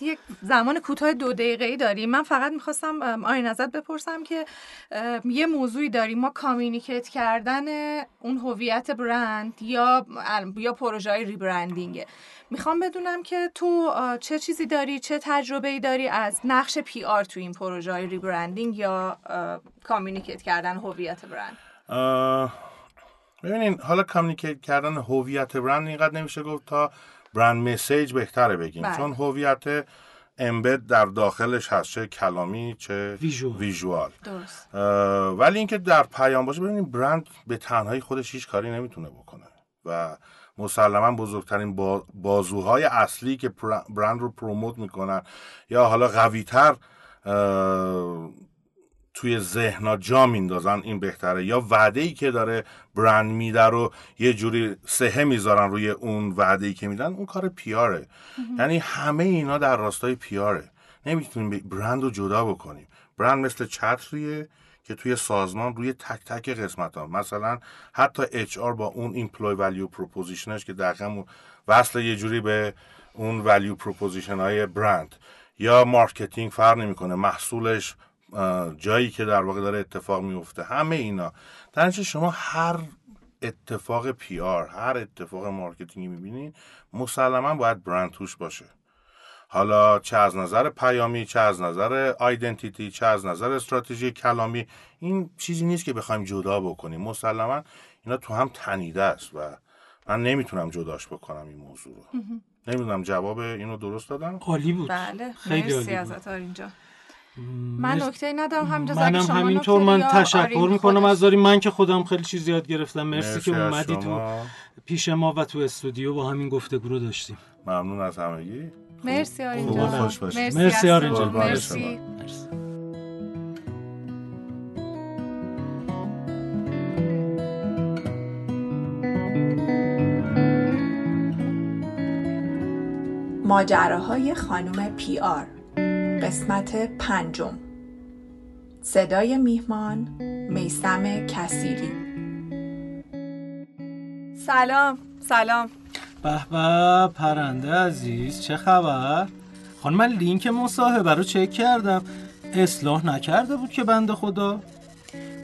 یک زمان کوتاه دو دقیقه ای داریم. من فقط می‌خواستم آرین ازت بپرسم که یه موضوعی داریم. ما communicate کردن اون هویت برند یا یا پروژه های rebranding ه. می‌خوام بدونم که تو چه چیزی داری چه تجربه ای داری از نقش PR تو این پروژه های rebranding یا communicate کردن هویت برند؟
ببینین حالا communicate کردن هویت برند اینقدر نمیشه گفت تا brand message بهتره بگیم. بله. چون هویت embed در داخلش هست چه کلامی چه visual, ولی اینکه در پیام باشه ببینید برند به تنهایی خودش هیچ کاری نمی‌تونه بکنه. و مسلما بزرگترین بازوهای اصلی که برند رو promote می‌کنن یا حالا قویتر توی ذهنا جا میندازن این بهتره. یا وعده ای که داره برند میده رو یه جوری صحه می‌ذارن روی اون وعده ای که میدن اون کار PR ه. یعنی همه اینا در راستای PR ه. نمی‌تونیم برند رو جدا بکنیم. برند مثل چتریه که توی سازمان روی تک تک قسمت ها مثلا حتی HR با اون employee value proposition ش که دقیقا وصل یه جوری به اون value proposition های برند. یا marketing فرق نمی‌کنه. محصولش جایی که در واقع داره اتفاق میفته همه اینا. در شما هر اتفاق PR هر اتفاق marketing ی می‌بینید مسلما باید برند توش باشه. حالا چه از نظر پیامی چه از نظر identity چه از نظر استراتژی کلامی این چیزی نیست که بخوایم جدا بکنیم. مسلما اینا تو هم تنیده است و من نمی‌تونم جداش بکنم این موضوع رو. نمی‌دونم جواب اینو درست دادم
عالی بود.
بله. خیلی مرسی ازت اینجا من نکته ندارم همینجا
منم همینطور من تشکر می‌کنم. از داریم من که خودم خیلی چیز یاد گرفتم. مرسی, که اومدی تو پیش ما و تو استودیو با همین گفتگو رو داشتیم.
ممنون از همگی.
مرسی آرینجا
خوش
مرسی, مرسی آرینجا
مرسی.
ماجراهای خانم پی آر. قسمت پنجم. صدای میهمان میسم کسیری
سلام سلام.
به به پرنده عزیز چه خبر؟ خانم من لینک مصاحبه رو چک کردم. اصلاح نکرده بود که بنده خدا.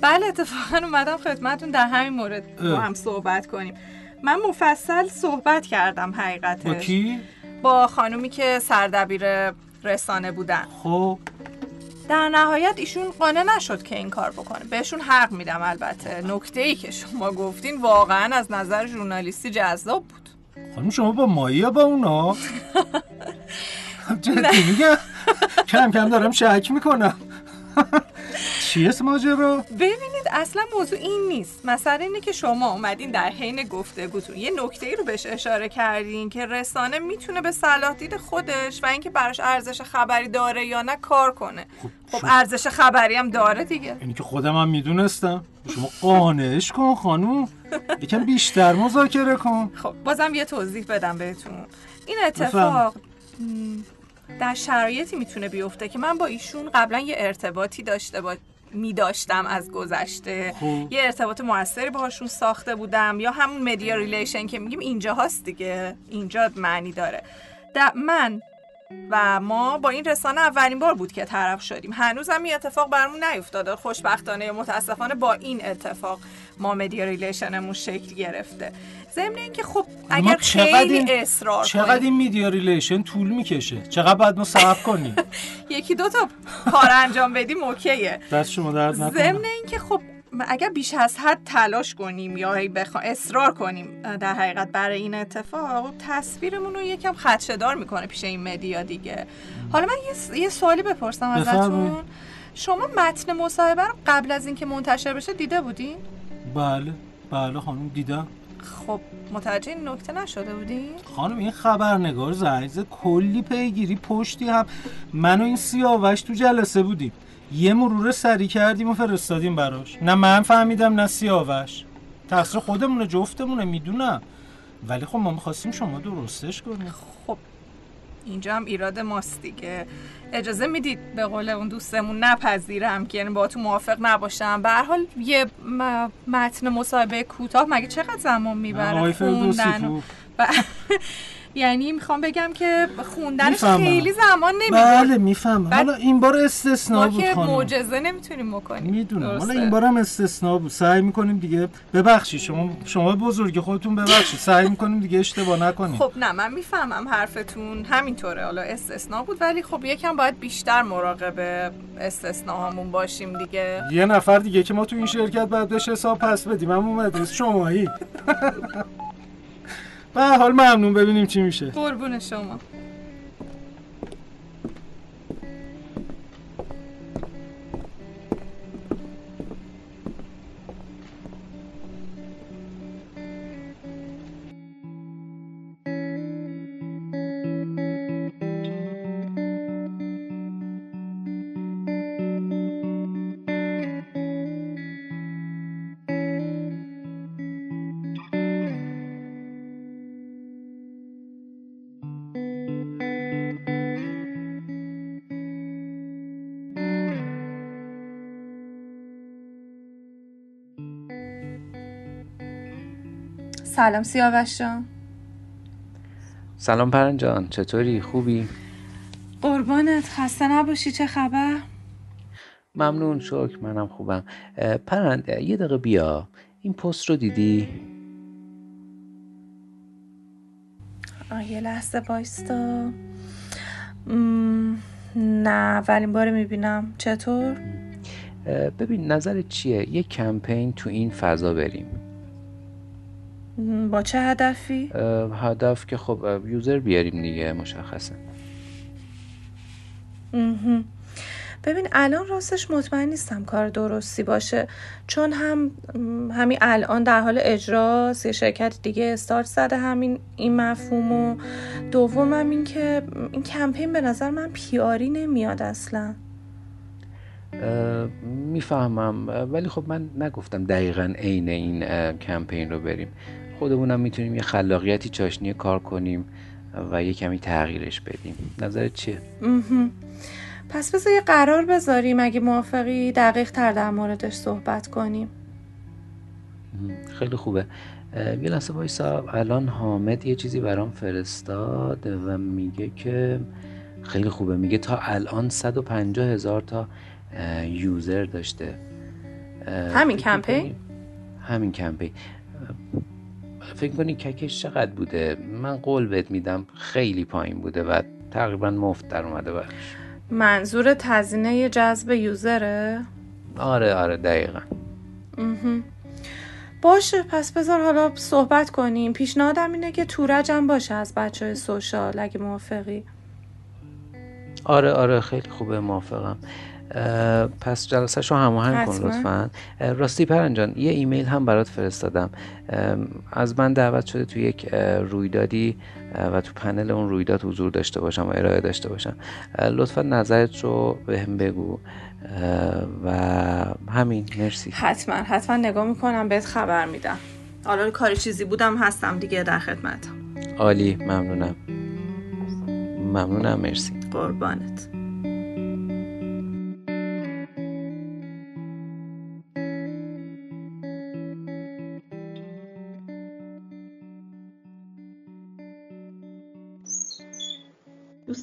بله اتفاقا اومدم خدمتون در همین مورد با هم صحبت کنیم. من مفصل صحبت کردم حقیقتش.
با کی؟
با خانومی که سردبیر رسانه بودن.
خب.
در نهایت ایشون قانع نشد که این کار بکنه. بهشون حق میدم البته. نکته ای که شما گفتین واقعا از نظر ژورنالیستی جذاب بود.
خانم شما با مایی یا با اونا؟ *laughs* جدی میگم؟ کم کم دارم شک می‌کنم. چیه ماجرا؟
ببینید اصلا موضوع این نیست. مثلا اینه که شما اومدین در حین گفتگوتون. یه نکته ای رو بهش اشاره کردین که رسانه می‌تونه به صلاح دید خودش و اینکه براش ارزش خبری داره یا نه کار کنه. خب, خب ارزش خبری هم داره دیگه.
اینی که خودم هم می‌دونستم. شما قانعش کن خانوم. یکم بیشتر مذاکره کن.
خب بازم یه توضیح بدم بهتون. این اتفاق در شرایطی می‌تونه بیفته که من با ایشون قبلا یه ارتباطی داشته با می داشتم از گذشته. خوب. یه ارتباط موثری باهاشون ساخته بودم یا همون media relation که میگیم اینجا هست دیگه. اینجا معنی داره. من و ما با این رسانه اولین بار بود که طرف شدیم. هنوزم این اتفاق برمون نیفتاده. خوشبختانه یا متاسفانه با این اتفاق. ما media relation مون شکل گرفته. ضمن اینکه خب اگر خیلی اصرار
چقدر این media relation طول می‌کشه؟ چقدر باید ما صبر کنیم؟ *laughs*
یکی دو تا کار انجام بدیم اوکیه.
دست شما درد
ضمن اینکه خب اگر بیش از حد تلاش کنیم یا بخوا... اصرار کنیم در حقیقت برای این اتفاق تصویرمون رو یکم خدشدار می‌کنه پیش این مدیا دیگه. حالا من یه, یه سوالی بپرسم ازتون. شما متن مصاحبه رو قبل از اینکه منتشر بشه دیده بودین؟
بله بله خانم دیدم.
خب متوجه این نکته نشده بودین؟
خانم این خبرنگار زنیزه کلی پیگیری پشتی هم. من و این سیاوش تو جلسه بودیم. یه مرور سری کردیم و فرستادیم براش. نه من فهمیدم نه سیاوش. تقصیر خودمونه جفتمونه می‌دونم. ولی خب ما می‌خواستیم شما درستش کنیم.
خب اینجا هم ایراد ماست دیگه. اجازه می‌دید به قول اون دوستمون نپذیرم که یعنی با تو موافق نباشم. به حال یه متن مصاحبه کوتاه. مگه چقدر زمان می‌بره خوندن؟ *laughs* یعنی می‌خوام بگم که خوندنش خیلی زمان نمی‌بره
بله میفهم حالا این بار استثنا بود
خانم. معجزه نمی‌تونیم بکنیم.
می‌دونم. حالا این بارم استثنا بود. سعی می‌کنیم دیگه ببخشید. شما شما بزرگ خودتون ببخشید. سعی می‌کنیم دیگه اشتباه نکنیم.
خب نه من می‌فهمم حرفتون. همینطوره. حالا استثنا بود ولی خب یکم باید بیشتر مراقب استثناهامون باشیم دیگه.
یه نفر دیگه که ما تو این شرکت بعد بهش حساب پس بدیم. هم اومد شمایی. *laughs* به حال ممنون ببینیم چی میشه.
قربون شما. سلام سیاوش جان
سلام پرن جان چطوری؟ خوبی؟
قربانت. خسته نباشی چه خبر؟
ممنون شکر منم خوبم. پرند یه دقیقه بیا. این پست رو دیدی؟
آه یه لحظه بایستا نه ولی باره می‌بینم. چطور؟
ببین نظر چیه؟ یه کمپین تو این فضا بریم.
با چه هدفی؟
هدف که خب یوزر بیاریم دیگه مشخصه.
ببین الان راستش مطمئن نیستم کار درستی باشه چون هم همین الان در حال اجراست یه شرکت دیگه استارت زده همین این مفهوم و دومم این که این کمپین به نظر من پیاری نمیاد اصلا.
می‌فهمم ولی خب من نگفتم دقیقا عین این کمپین رو بریم. خودمونم می‌تونیم یه خلاقیتی چاشنی کار کنیم و یه کمی تغییرش بدیم. نظرت چیه؟
پس بذار یه قرار بذاریم اگه موافقی دقیق تر در موردش صحبت کنیم.
خیلی خوبه. یه لحظه بایسا الان حامد یه چیزی برام فرستاد و میگه که خیلی خوبه. میگه تا الان 150 هزار تا یوزر داشته.
همین کمپین؟
همین کمپین. فکر کنی ککش چقدر بوده؟ من قول بهت میدم خیلی پایین بوده و تقریبا مفت در اومده برش
منظور تزینه جذب یوزره؟
آره آره دقیقا.
باشه پس بذار حالا صحبت کنیم. پیشنهادم اینه که تورجم باشه از بچه های سوشال اگه موافقی.
آره آره خیلی خوبه موافقم. پس جلسه رو هماهنگ کن لطفا. راستی پرنجان یه ایمیل هم برات فرستادم. از من دعوت شده تو یک رویدادی و تو پنل اون رویداد حضور داشته باشم و ارائه داشته باشم. لطفا نظرت رو به هم بگو. و همین مرسی.
حتما حتما نگاه می‌کنم بهت خبر میدم. حالا کاری چیزی بودم هستم دیگه در خدمت
عالی ممنونم. ممنونم مرسی.
قربانت.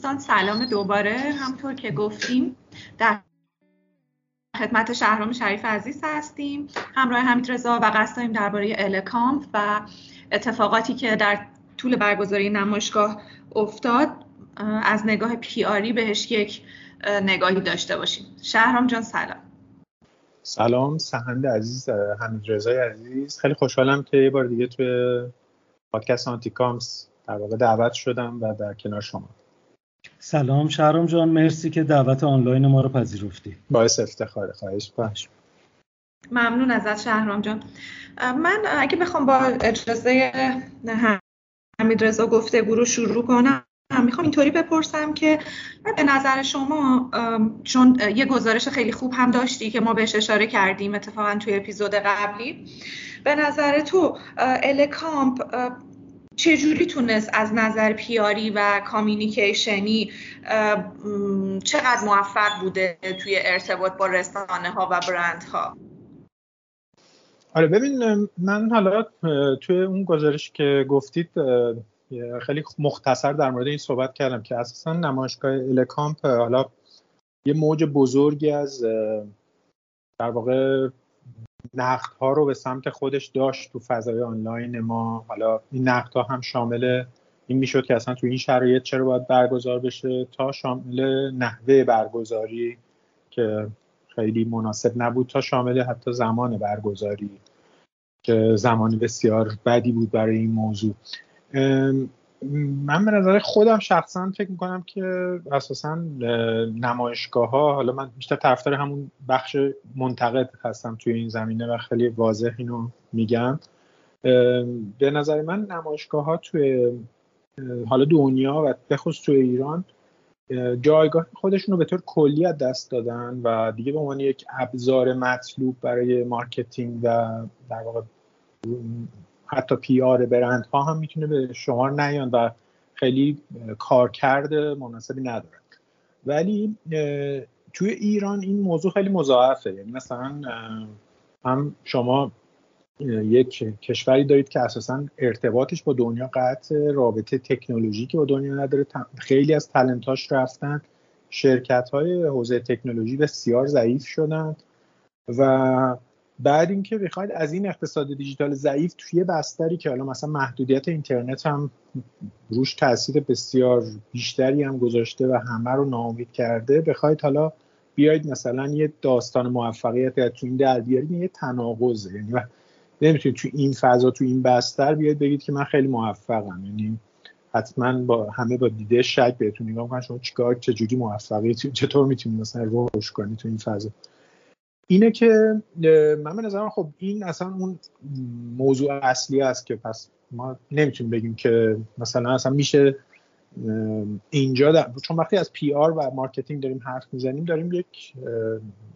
دوستان سلام دوباره. همطور که گفتیم در خدمت شهرام شریف عزیز هستیم. همراه حمید رضا و قصد داریم درباره الکامپ و اتفاقاتی که در طول برگزاری نمایشگاه افتاد از نگاه پیاری بهش یک نگاهی داشته باشیم. شهرام جان سلام.
سلام سهند عزیز حمید رضای عزیز. خیلی خوشحالم که یه بار دیگه توی پادکست آنتیکامس در واقع دعوت شدم و در کنار شما.
سلام شهرام جان مرسی که دعوت آنلاین ما رو پذیرفتی.
باعث افتخار خواهش باش
ممنون ازت شهرام جان. من اگه بخوام با اجازه حمید رضا گفتگو رو شروع کنم می‌خوام اینطوری بپرسم که به نظر شما چون یه گزارش خیلی خوب هم داشتی که ما بهش اشاره کردیم اتفاقا توی اپیزود قبلی به نظر تو الکامپ چجوری تونست از نظر پیاری و کامیونیکیشنی چقدر موفق بوده توی ارتباط با رسانه ها و برند ها
آره ببین من حالا توی اون گزارش که گفتید خیلی مختصر در مورد این صحبت کردم که اساسا نمایشگاه الکامپ حالا یه موج بزرگی از در واقع نقد ها رو به سمت خودش داشت تو فضای آنلاین ما. حالا این نقد ها هم شامل این می‌شد که اصلا تو این شرایط چرا باید برگزار بشه تا شامل نحوه برگزاری که خیلی مناسب نبود تا شامل حتی زمان برگزاری که زمانی بسیار بدی بود برای این موضوع. من به نظر خودم شخصا فکر می‌کنم که اساسا نمایشگاه ها حالا من بیشتر طرفدار همون بخش منتقد هستم توی این زمینه و خیلی واضح اینو میگم. به نظر من نمایشگاه ها توی حالا دنیا و بخصوص توی ایران جایگاه خودشون رو به طور کلی از دست دادن و دیگه به عنوان یک ابزار مطلوب برای marketing و در واقع حتی PR برند ها هم می‌تونه به شمار نیان و خیلی کارکرد مناسبی ندارن. ولی توی ایران این موضوع خیلی مضاعفه. یعنی مثلا هم شما یک کشوری دارید که اساسا ارتباطش با دنیا قطع رابطه تکنولوژیکی با دنیا نداره خیلی از تلنتاش رفتن شرکت های حوزه تکنولوژی بسیار ضعیف شدند و بعد اینکه بخواید از این اقتصاد دیجیتال ضعیف توی بستری که حالا مثلا محدودیت اینترنت هم روش تاثیر بسیار بیشتری هم گذاشته و همه رو ناامید کرده بخواید حالا بیاید مثلا یه داستان موفقیت تو این در بیارید یه تناقضه. یعنی نمی‌تونید تو این فضا تو این بستر بیاید بگید که من خیلی موفقم. یعنی حتما با همه با دیده شک بهتون نگاه کنن شما چیکار چجوری موفقی چطور می‌تونید مثلا رشد کنید تو این فضا. اینه که من به نظرم خب این اصلا اون موضوع اصلی است که پس ما نمی‌تونیم بگیم که مثلا اصلا میشه اینجا چون وقتی از PR و marketing داریم حرف می‌زنیم داریم یک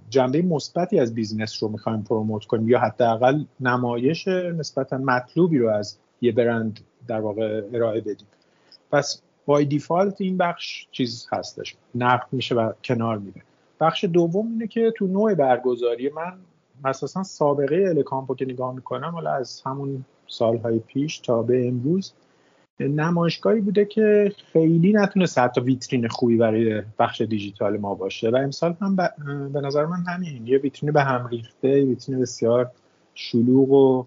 جنبه مثبتی از business رو می‌خوایم promote کنیم یا حداقل نمایش نسبتا مطلوبی رو از یه برند در واقع ارائه بدیم. پس by default این بخش چیز هستش. نقد میشه و کنار میره. بخش دوم اینه که تو نوع برگزاری من اساسا سابقه الکامپو که نگاه می‌کنم حالا از همون سالهای پیش تا به امروز نمایشگاهی بوده که خیلی نتونست حتی ویترین خوبی برای بخش دیجیتال ما باشه. و امسال هم به نظر من همین. یه ویترین به هم ریخته ویترین بسیار شلوغ و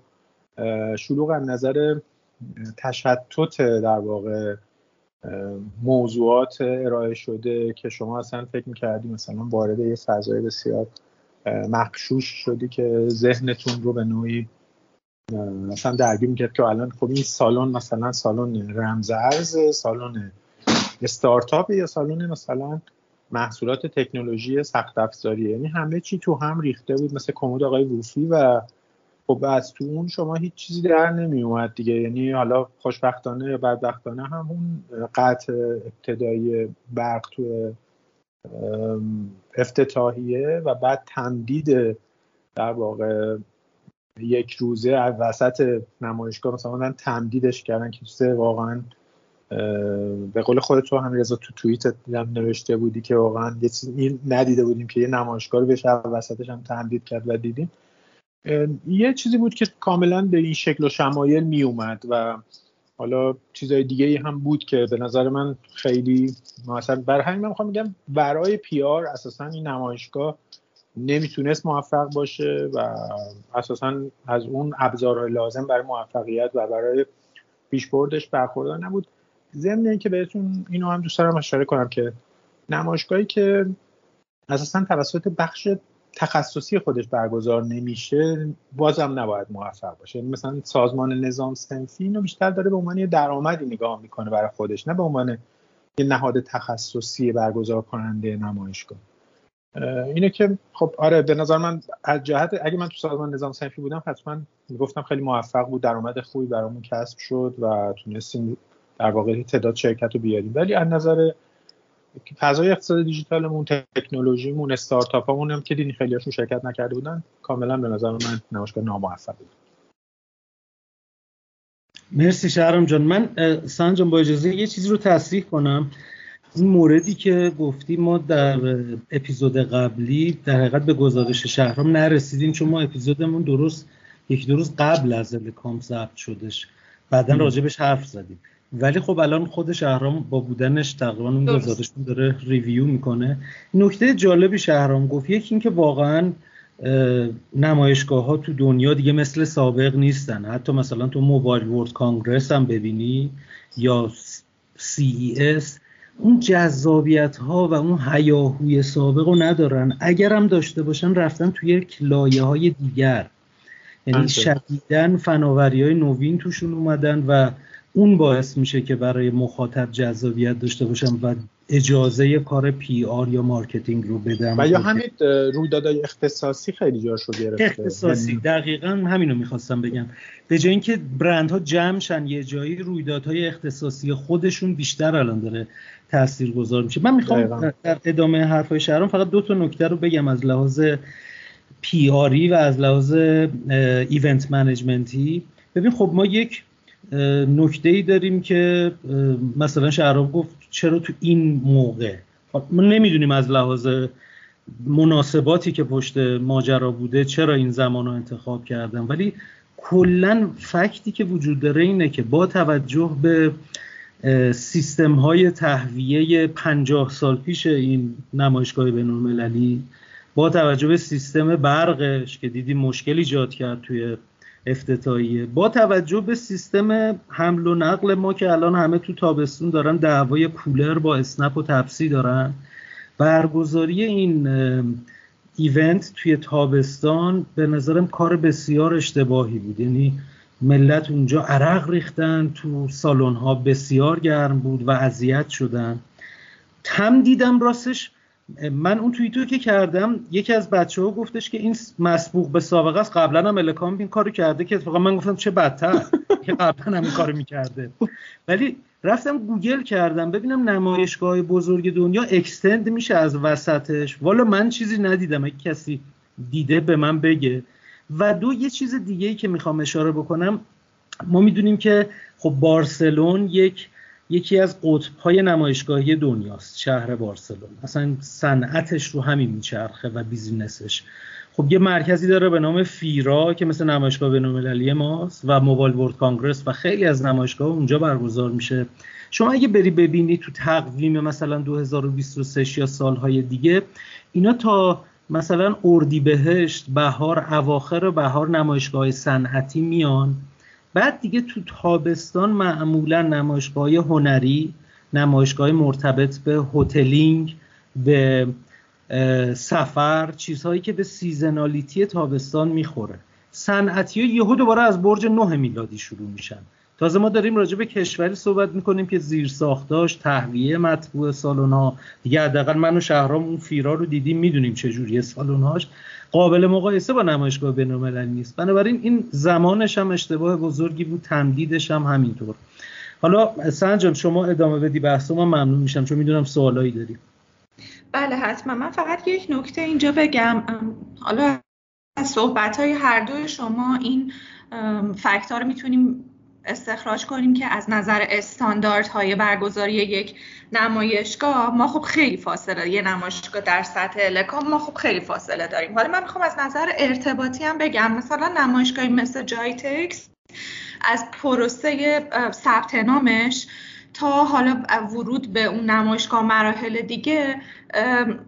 شلوغ از نظر تشتت در واقع موضوعات ارائه شده که شما اصلا فکر می‌کردی مثلا وارد یه فضای بسیار مخشوش شدی که ذهنتون رو به نوعی مثلا درگیر می‌کرد که الان خب این سالن مثلا سالن رمزارز سالن استارتاپ یا سالن مثلا محصولات تکنولوژی سخت افزاریه یعنی همه چی تو هم ریخته بود مثل کمود آقای ووفی و خب از تو اون شما هیچ چیزی در نمی اومد دیگه. یعنی حالا خوشبختانه یا بدبختانه هم اون قطع ابتدایی برق تو افتتاحیه و بعد تمدید در واقع یک روزه از وسط نمایشگاه مثلا تمدیدش کردن که واقعا به قول خودت تو هم رضا تو توییت دیدم نوشته بودی که واقعا یه چیزی ندیده بودیم که یه نمایشگاه رو بشه وسطش هم تمدید کرد و دیدیم. یه چیزی بود که کاملا به این شکل و شمایل می اومد و حالا چیزای دیگه هم بود که به نظر من خیلی مثلا برای همین من میگم برای پی آر اساسا این نمایشگاه نمی‌تونست موفق باشه و اساسا از اون ابزارهای لازم برای موفقیت و برای پیشبردش برخوردار نبود. ضمن که بهتون اینو هم دوست دارم اشاره کنم که نمایشگاهی که اساسا توسط بخش تخصصی خودش برگزار نمیشه بازم نباید موفق باشه. یعنی مثلا سازمان نظام سنفی اینو بیشتر داره به عنوان یه درآمدی نگاه می‌کنه برای خودش نه به عنوان یه نهاد تخصصی برگزار کننده نمایشگاه اینه که خب آره به نظر من از جهت اگه من تو سازمان نظام صنفی بودم حتما می‌گفتم خیلی موفق بود درآمد خوبی برامون کسب شد و تونستیم در واقع تعداد شرکت رو بیاریم. ولی از نظر فضای اقتصاد دیجیتالمون تکنولوژیمون استارتاپامون هم که دیدین خیلیاشون شرکت نکرده بودن کاملا به نظر من نمایشگاه ناموفق بود.
مرسی شهرام جان. من سنجان با اجازه یه چیزی رو تصریح کنم. این موردی که گفتیم ما در اپیزود قبلی در حقیقت به گزارش شهرام نرسیدیم چون ما اپیزودمون درست یک دو روز قبل از الکام ضبط شدش. بعدا راجبش حرف زدیم. ولی خب الان خود شهرام با بودنش تقریبا اون گزارش داره ریویو می‌کنه. نکته جالبی شهرام گفت یکی اینکه واقعا نمایشگاه ها تو دنیا دیگه مثل سابق نیستن. حتی مثلا تو Mobile World Congress هم ببینی یا CES اون جذابیت ها و اون هیاهوی سابق رو ندارن. اگر هم داشته باشن رفتن توی یک لایه های دیگر. یعنی شدیدا فناوری های نوین توشون اومدن و اون باعث میشه که برای مخاطب جذابیت داشته باشن و اجازه کار PR یا marketing رو بدم.
و یا همین رویدادهای اختصاصی خیلی جاشو گرفته.
اختصاصی یعنی دقیقا همینو می‌خواستم بگم. به جای اینکه برندها جمع شن یه جایی رویدادهای اختصاصی خودشون بیشتر الان داره تاثیر گذار میشه. من می‌خوام در ادامه حرفای شهرام فقط دو تا نکته رو بگم از لحاظ پی آری و از لحاظ ایونت منیجمنتی ببین خب ما یک نکته ای داریم که مثلا شهرام گفت چرا تو این موقع؟ خب، ما نمی‌دونیم از لحاظ مناسباتی که پشت ماجرا بوده چرا این زمان رو انتخاب کردن. ولی کلا فکتی که وجود داره اینه که با توجه به سیستم های تهویه پنجاه سال پیش این نمایشگاه بین با توجه به سیستم برقش که دیدیم مشکل ایجاد کرد توی افتتاحیه. با توجه به سیستم حمل و نقل ما که الان همه تو تابستون دارن دعوای کولر با اسنپ و تپسی دارن برگزاری این ایونت توی تابستان به نظرم کار بسیار اشتباهی بود. یعنی ملت اونجا عرق ریختن تو سالن ها بسیار گرم بود و اذیت شدن. تم دیدم راستش من اون توییتو که کردم یکی از بچه ها گفتش که این مسبوق به سابقه است. قبلا هم الکام این کارو کرده که اتفاقا من گفتم چه بدتر که قبلا هم این کارو می‌کرده. ولی رفتم گوگل کردم ببینم نمایشگاه بزرگ دنیا extend میشه از وسطش. والا من چیزی ندیدم. اگه کسی دیده به من بگه. و دو یه چیز دیگه که می‌خوام اشاره بکنم. ما می‌دونیم که خب بارسلون یک یکی از های نمایشگاهی دنیاست شهر بارسلون اصلا صنعتش رو همین میچرخه و business ش. خب یه مرکزی داره به نام فیرا که مثل نمایشگاه بین‌المللی ماست و موبایل ورد کانگرس و خیلی از نمایشگاه اونجا برگزار میشه. شما اگه بری ببینی تو تقویم مثلا 2023 یا سالهای دیگه اینا تا مثلا اردیبهشت بهار اواخر بهار نمایشگاه صنعتی میان. بعد دیگه تو تابستان معمولا نمایشگاه هنری نمایشگاه مرتبط به هتلینگ به سفر چیزهایی که به سیزنالیتی تابستان می‌خوره. صنعتی یهو دوباره از برج نه میلادی شروع میشن. تازه ما داریم راجع به کشوری صحبت می‌کنیم که زیر ساختاش تهویه مطبوع سالن ها دیگه حداقل من و شهرام اون فیرا رو دیدیم می‌دونیم چه جوریه سالن قابل مقایسه با نمایشگاه بین‌المللی نیست. بنابراین این زمانش هم اشتباه بزرگی بود تمدیدش هم همینطور. حالا سنجان شما ادامه بدی بحث من ممنون میشم چون می‌دونم سوالایی داری.
بله حتما. من فقط یک نکته اینجا بگم. حالا از صحبت های هر دوی شما این فکت ها رو می‌تونیم استخراج کنیم که از نظر استانداردهای برگزاری یک نمایشگاه ما خب خیلی فاصله یه نمایشگاه در سطح الکام ما خب خیلی فاصله داریم. حالا من می‌خوام از نظر ارتباطی هم بگم مثلا نمایشگاهی مثل جایتکس از پروسه ثبت نامش تا حالا ورود به اون نمایشگاه مراحل دیگه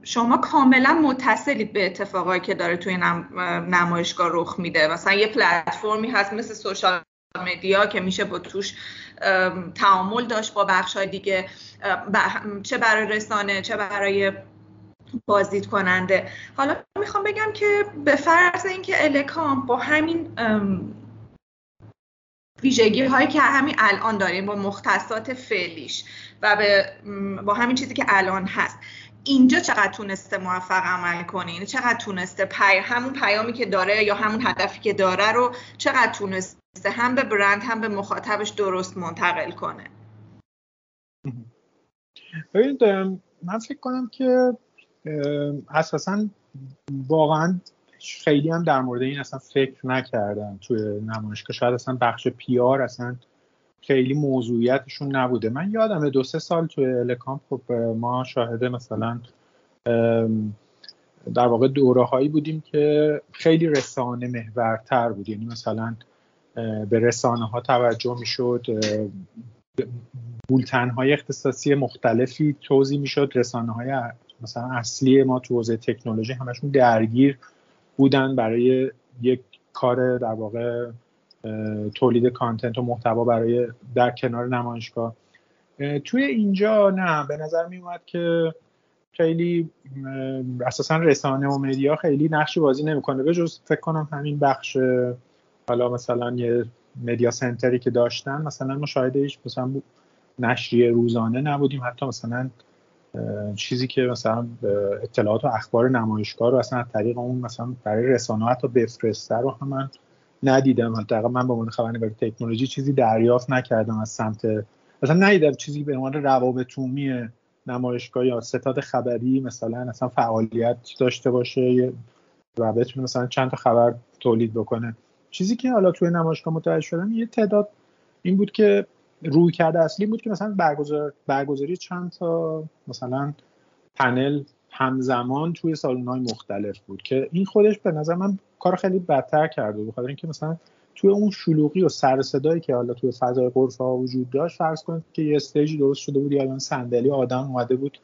شما کاملا متصلید به اتفاقایی که داره توی نمایشگاه رخ میده. مثلا یه پلتفرمی هست مثل سوشال مدیا که میشه با توش تعامل داشت با بخش دیگه چه برای رسانه چه برای بازدید کننده حالا می‌خوام بگم که به فرض اینکه الکام با همین
ویژگی هایی که همین الان داریم با مختصات فعلیش و به با همین چیزی که الان هست اینجا چقدر تونسته موفق عمل کنه؟ یعنی چقدر تونسته پی... همون پیامی که داره یا همون هدفی که داره رو چقدر تونسته هم به برند هم به مخاطبش درست منتقل کنه.
ببینید من فکر کنم که اساسا واقعا خیلی هم در مورد این اصلا فکر نکردم توی نمایشگاه. شاید اصلا بخش پیار اصلا خیلی موضوعیتشون نبوده. من یادمه دو سه سال توی الکام خب ما شاهده مثلا در واقع دوره هایی بودیم که خیلی رسانه محورتر بود. یعنی مثلا به رسانه ها توجه می‌شد بولتن های اختصاصی مختلفی توضیح می‌شد رسانه های مثلا اصلی ما تو حوزه تکنولوژی همشون درگیر بودن برای یک کار در واقع تولید کانتنت و محتوا برای در کنار نمایشگاه. توی اینجا نه به نظر می اومد که خیلی اساسا رسانه و مدیا خیلی نقشی بازی نمی‌کنه. به جز فکر کنم همین بخش حالا مثلا یه مدیا سنتری که داشتن مثلا مشاهده هیچ مثلا نشریه روزانه نبودیم. حتی مثلا چیزی که مثلا اطلاعات و اخبار نمایشگاه رو اصلا از طریق اون مثلا برای رسانه حتی بفرسته رو هم من ندیدم. من به عنوان خبرنگار تکنولوژی چیزی دریافت نکردم از سمت مثلا ندیدم چیزی به عنوان روابط عمومی نمایشگاه یا ستاد خبری مثلا اصلا فعالیت داشته باشه و بتونه مثلا چند تا خبر تولید بکنه. چیزی که حالا توی نمایشگاه متوجه شدم یه تعداد این بود که روی کرده اصلی بود که مثلا برگزار برگزاری چند تا مثلا پنل همزمان توی سالن های مختلف بود که این خودش به نظر من کار خیلی بدتر کرده بخاطر اینکه مثلا توی اون شلوغی و سر صدایی که حالا توی فضای غرفه ها وجود داشت فرض کنید که یه استیجی درست شده بود یا صندلی آدم اومده بود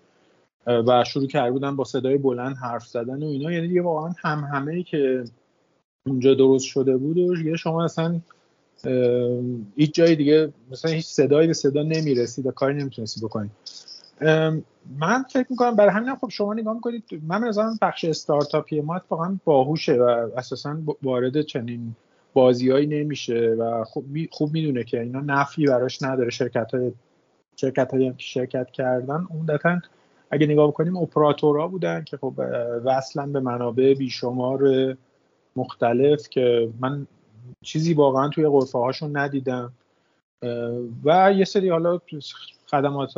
و شروع کرده بودن با صدای بلند حرف زدن و اینا. یعنی دیگه واقعا هم همه که اونجا درست شده بود و یه شما اصلا هیچ جای دیگه مثلا هیچ صدایی به صدا نمی‌رسید و کاری نمی‌تونستی بکنید من فکر می‌کنم برای همین خب شما نگاه می‌کنید من نظرم بخش استارتاپی ما اتفاقا باهوشه و اساسا وارد چنین بازیهایی نمیشه و خوب خوب می‌دونه که اینا نفی براش نداره. شرکت های شرکت هایی که شرکت کردن عمدتا اگه نگاه بکنیم اپراتورها بودن که خب وصلا به منابع بیشمار مختلف که من چیزی واقعا توی غرفه هاشون ندیدم و یه سری حالا خدمات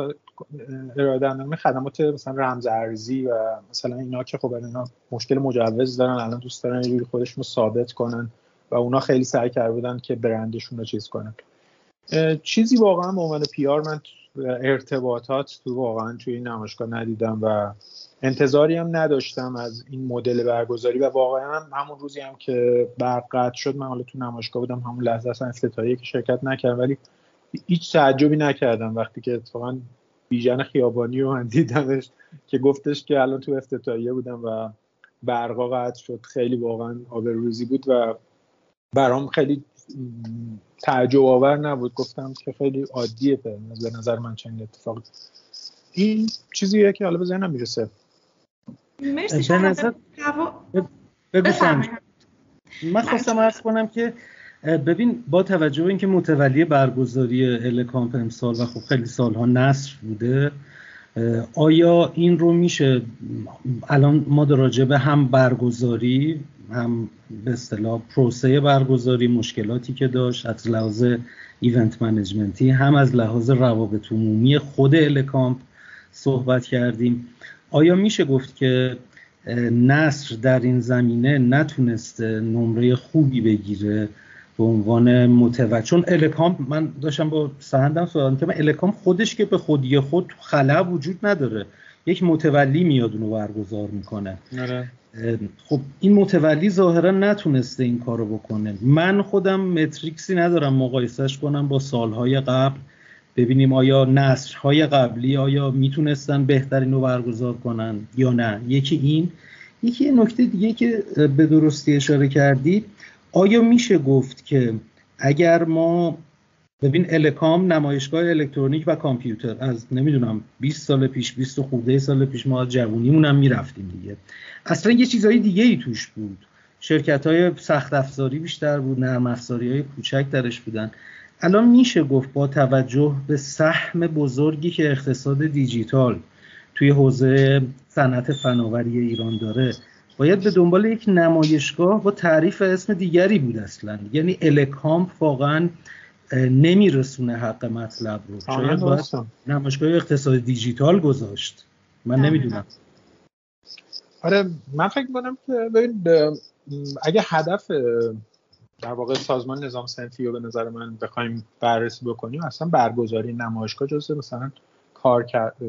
ارائه خدمات مثلا رمز ارزی و مثلا اینا که خب اینا مشکل مجوز دارن الان دوست دارن یه خودشون رو ثابت کنن و اونا خیلی سعی کرده بودن که برندشون رو چیز کنن. چیزی واقعا به عنوان پیار من ارتباطات تو واقعا توی این نمایشگاه ندیدم و انتظاری هم نداشتم از این مدل برگزاری و واقعا همون روزی هم که برق شد من حالا تو نمایشگاه بودم همون لحظه اصلا افتتاحیه که شرکت نکردم ولی هیچ تعجبی نکردم وقتی که اتفاقا بیژن خیابانی رو من دیدمش که گفتش که الان تو افتتاحیه بودم و برقا قطع شد. خیلی واقعا آبروریزی بود و برام خیلی تعجب آور نبود. گفتم که خیلی عادیه به نظر من چنین اتفاق. این چیزیه که حالا به ذهنم می‌رسه.
مرسی
من خواستم ارز کنم که ببین با توجه به اینکه متولی برگزاری الکامپ امسال و خب خیلی سالها نصر بوده آیا این رو میشه الان ما راجع به هم برگزاری هم به اصطلاح پروسه برگزاری مشکلاتی که داشت از لحاظ event management ی هم از لحاظ روابط عمومی خود الکامپ صحبت کردیم. آیا میشه گفت که نصر در این زمینه نتونسته نمره خوبی بگیره به عنوان متولی؟ چون الکام من داشتم با سهندم صحبت که الکام خودش که به خودی خود خلا وجود نداره. یک متولی میاد اونو برگزار می‌کنه. نره. خب این متولی ظاهرا نتونسته این کارو بکنه. من خودم metrics ی ندارم مقایسهش کنم با سالهای قبل. ببینیم آیا نصرهای قبلی آیا می‌تونستن بهترین رو برگزار کنن یا نه. یکی این یکی نکته دیگه که به درستی اشاره کردید آیا میشه گفت که اگر ما ببین الکام نمایشگاه الکترونیک و کامپیوتر از نمی‌دونم 20 سال پیش 20 خورده سال پیش ما جوونیمون هم می‌رفتیم دیگه. اصلا یه چیزهای دیگه ای توش بود. شرکت های سخت افزاری بیشتر بود نرم افزاری های کوچک درش بودن. الان میشه گفت با توجه به سهم بزرگی که اقتصاد دیجیتال توی حوزه صنعت فناوری ایران داره باید به دنبال یک نمایشگاه با تعریف اسم دیگری بود اصلا. یعنی الکامپ واقعا نمیرسونه حق مطلب رو. شاید باید نمایشگاه اقتصاد دیجیتال گذاشت. من نمی‌دونم.
آره من فکر می‌کنم که ببین اگه هدف در واقع سازمان نظام سنفی رو به نظر من بخوایم بررسی بکنیم اصلا برگزاری نمایشگاه جز مثلا کار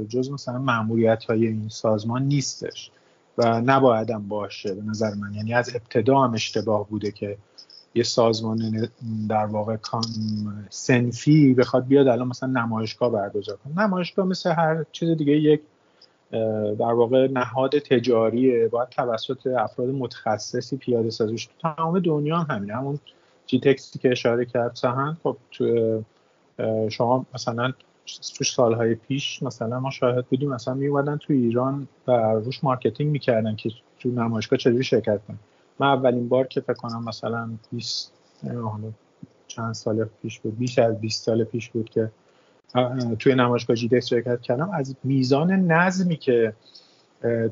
جز مثلا معمولیت های این سازمان نیستش و نبایدم باشه به نظر من. یعنی از ابتدا هم اشتباه بوده که یه سازمان در واقع سنفی بخواد بیاد الان مثلا نمایشگاه برگزار کنه. نمایشگاه مثل هر چیز دیگه یک در واقع نهاد تجاریه. باید توسط افراد متخصصی پیاده سازی شه. تو تمام دنیا هم همینه. همون GITEX ی که اشاره کرد سهند خب تو شما مثلا تو سالهای پیش مثلا ما شاهد بودیم مثلا می تو ایران و روش marketing می‌کردن که تو نمایشگاه چجوری شرکت کنن. من اولین بار که فکر کنم مثلا 20 چند سال پیش بود بیش از 20 سال پیش بود که توی نمایشگاه جیدکس شرکت کردم از میزان نظمی که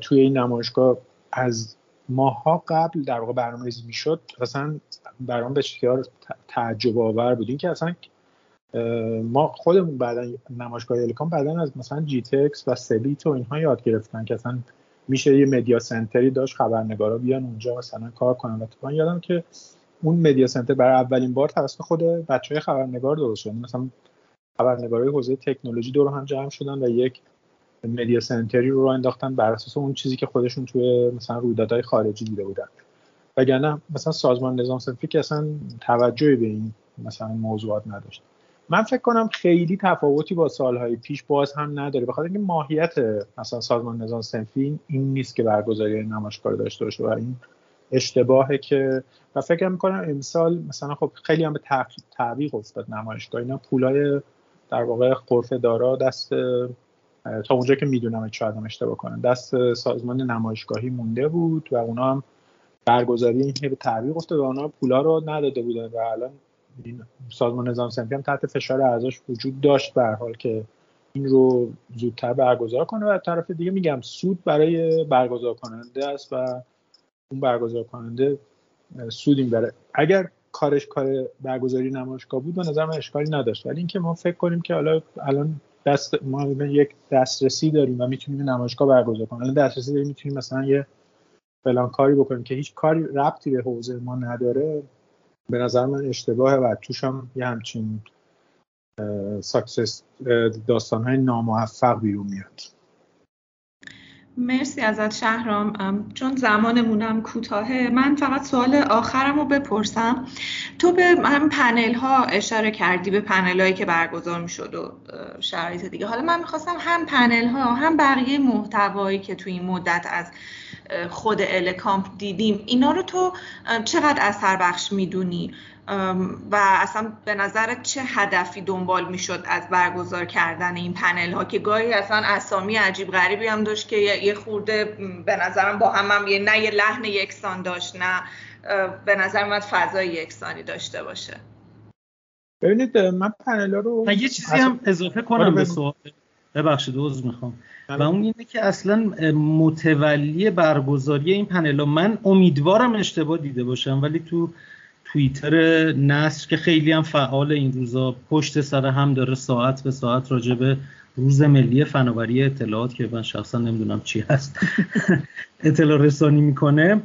توی این نمایشگاه از ماها قبل در واقع برنامه‌ریزی می‌شد اصلا برام بسیار تعجب آور بود. این که اصلا ما خودمون بعدا نمایشگاه الکام بعدا از مثلا جی تکس و سبیت و اینها یاد گرفتن که اصلا میشه یه مدیا سنتری داشت خبرنگارا بیان اونجا مثلا کار کنن. و یادم که اون مدیا سنتر برای اولین بار توسط خود بچه های خبرنگار درست شد. مثلا خبرنگارای حوزه تکنولوژی دور هم جمع شدن و یک مدیا سنتری رو انداختن بر اساس اون چیزی که خودشون توی مثلا رویدادهای خارجی دیده بودن. وگرنه مثلا سازمان نظام سنفی که اصلا توجهی به این مثلا موضوعات نداشت. من فکر کنم خیلی تفاوتی با سالهای پیش باز هم نداره. بخاطر اینکه ماهیت مثلا سازمان نظام سنفی این نیست که برگزاری نمایشگاه داشته باشه و این اشتباهه که و فکر می‌کنم امسال مثلا خب خیلی هم به تعویق افتاد نمایشگاه. اینا پولای در واقع قرفه دارا دست تا اونجا که می‌دونم شاید هم اشتباه کنم دست سازمان نمایشگاهی مونده بود و اونا هم برگزاری این به تعویق افتاد و اونا پولا رو نداده بودن و الان سازمان نظام سنفی هم تحت فشار اعضاش وجود داشت به حال که این رو زودتر برگزار کنه و طرف دیگه میگم سود برای برگزار کننده است و اون برگزار کننده سود این بره اگر کارش کار برگزاری نمایشگاه بود به نظر من اشکالی نداشت. ولی اینکه ما فکر کنیم که حالا الان دست ما یک دسترسی داریم و می‌تونیم نمایشگاه برگزار کنیم. الان دسترسی داریم می‌تونیم مثلا یه فلان کاری بکنیم که هیچ کاری ربطی به حوزه ما نداره. به نظر من اشتباهه و توش هم یه همچین ساکسس داستان های ناموفق بیرون میاد.
مرسی ازت شهرام. چون زمانمونم کوتاهه من فقط سوال آخرم رو بپرسم. تو به هم پنل ها اشاره کردی به پنل هایی که برگزار می شد و شرایط دیگه. حالا من می‌خواستم هم پنل ها هم بقیه محتوایی که تو این مدت از خود الکامپ دیدیم اینا رو تو چقدر اثر بخش می‌دونی؟ و اصلا به نظر چه هدفی دنبال می‌شد از برگزار کردن این پنل ها؟ که گاهی اصلا اسامی عجیب غریبی هم داشت که یه خورده به نظرم با هم, هم یه نه یه لحن یکسان داشت نه به نظر من فضای یکسانی داشته باشه.
ببینید من پنل ها رو
یه چیزی هم اضافه کنم آره، به سوال. ببخشید عذر می‌خوام. و اون اینه که اصلا متولی برگزاری این پنل ها من امیدوارم اشتباه دیده باشم ولی تو توییتر نصر که خیلی هم فعال این روزا. پشت سر هم داره ساعت به ساعت راجع به روز ملی فناوری اطلاعات که من شخصا نمی‌دونم چی هست. *laughs* اطلاع رسانی می‌کنه.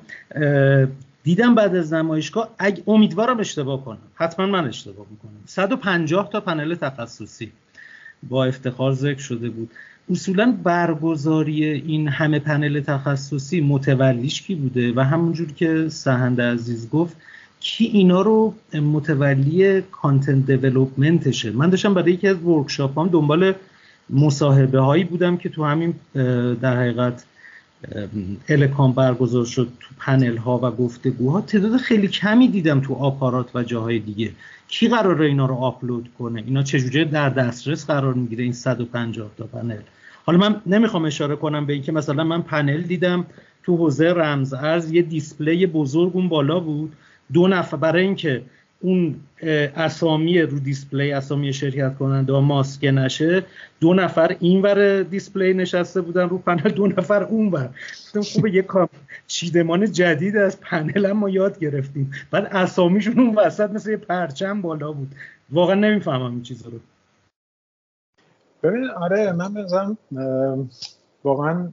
دیدم بعد از نمایشگاه اگه امیدوارم اشتباه کنم. حتما من اشتباه می‌کنم. 150 تا پنل تخصصی با افتخار ذکر شده بود. اصولا برگزاری این همه پنل تخصصی متولیش کی بوده؟ و همونجور که سهند عزیز گفت کی اینا رو متولی کانتنت دیولوپمنتشه من داشتم برای یکی از ورکشاپ هم دنبال مصاحبه هایی بودم که تو همین در حقیقت الکامپ برگزار شد تو پنل ها و گفتگوها. تعداد خیلی کمی دیدم تو آپارات و جاهای دیگه. کی قراره اینا رو آپلود کنه؟ اینا چجوری در دسترس قرار می‌گیره این 150 تا پنل؟ حالا من نمی‌خوام اشاره کنم به اینکه مثلا من پنل دیدم تو حوزه رمز ارز یه display ی بزرگ اون بالا بود. دو نفر برای اینکه اون اسامی رو display اسامی شرکت کننده ها ماسک نشه دو نفر این ور display نشسته بودن رو پنل دو نفر اون ور. خوبه یه چیدمان جدید از پنل ما یاد گرفتیم. بعد اسامیشون اون وسط مثل یه پرچم بالا بود. واقعا نمی‌فهمم این چیزا رو.
ببین آره من بزنم واقعا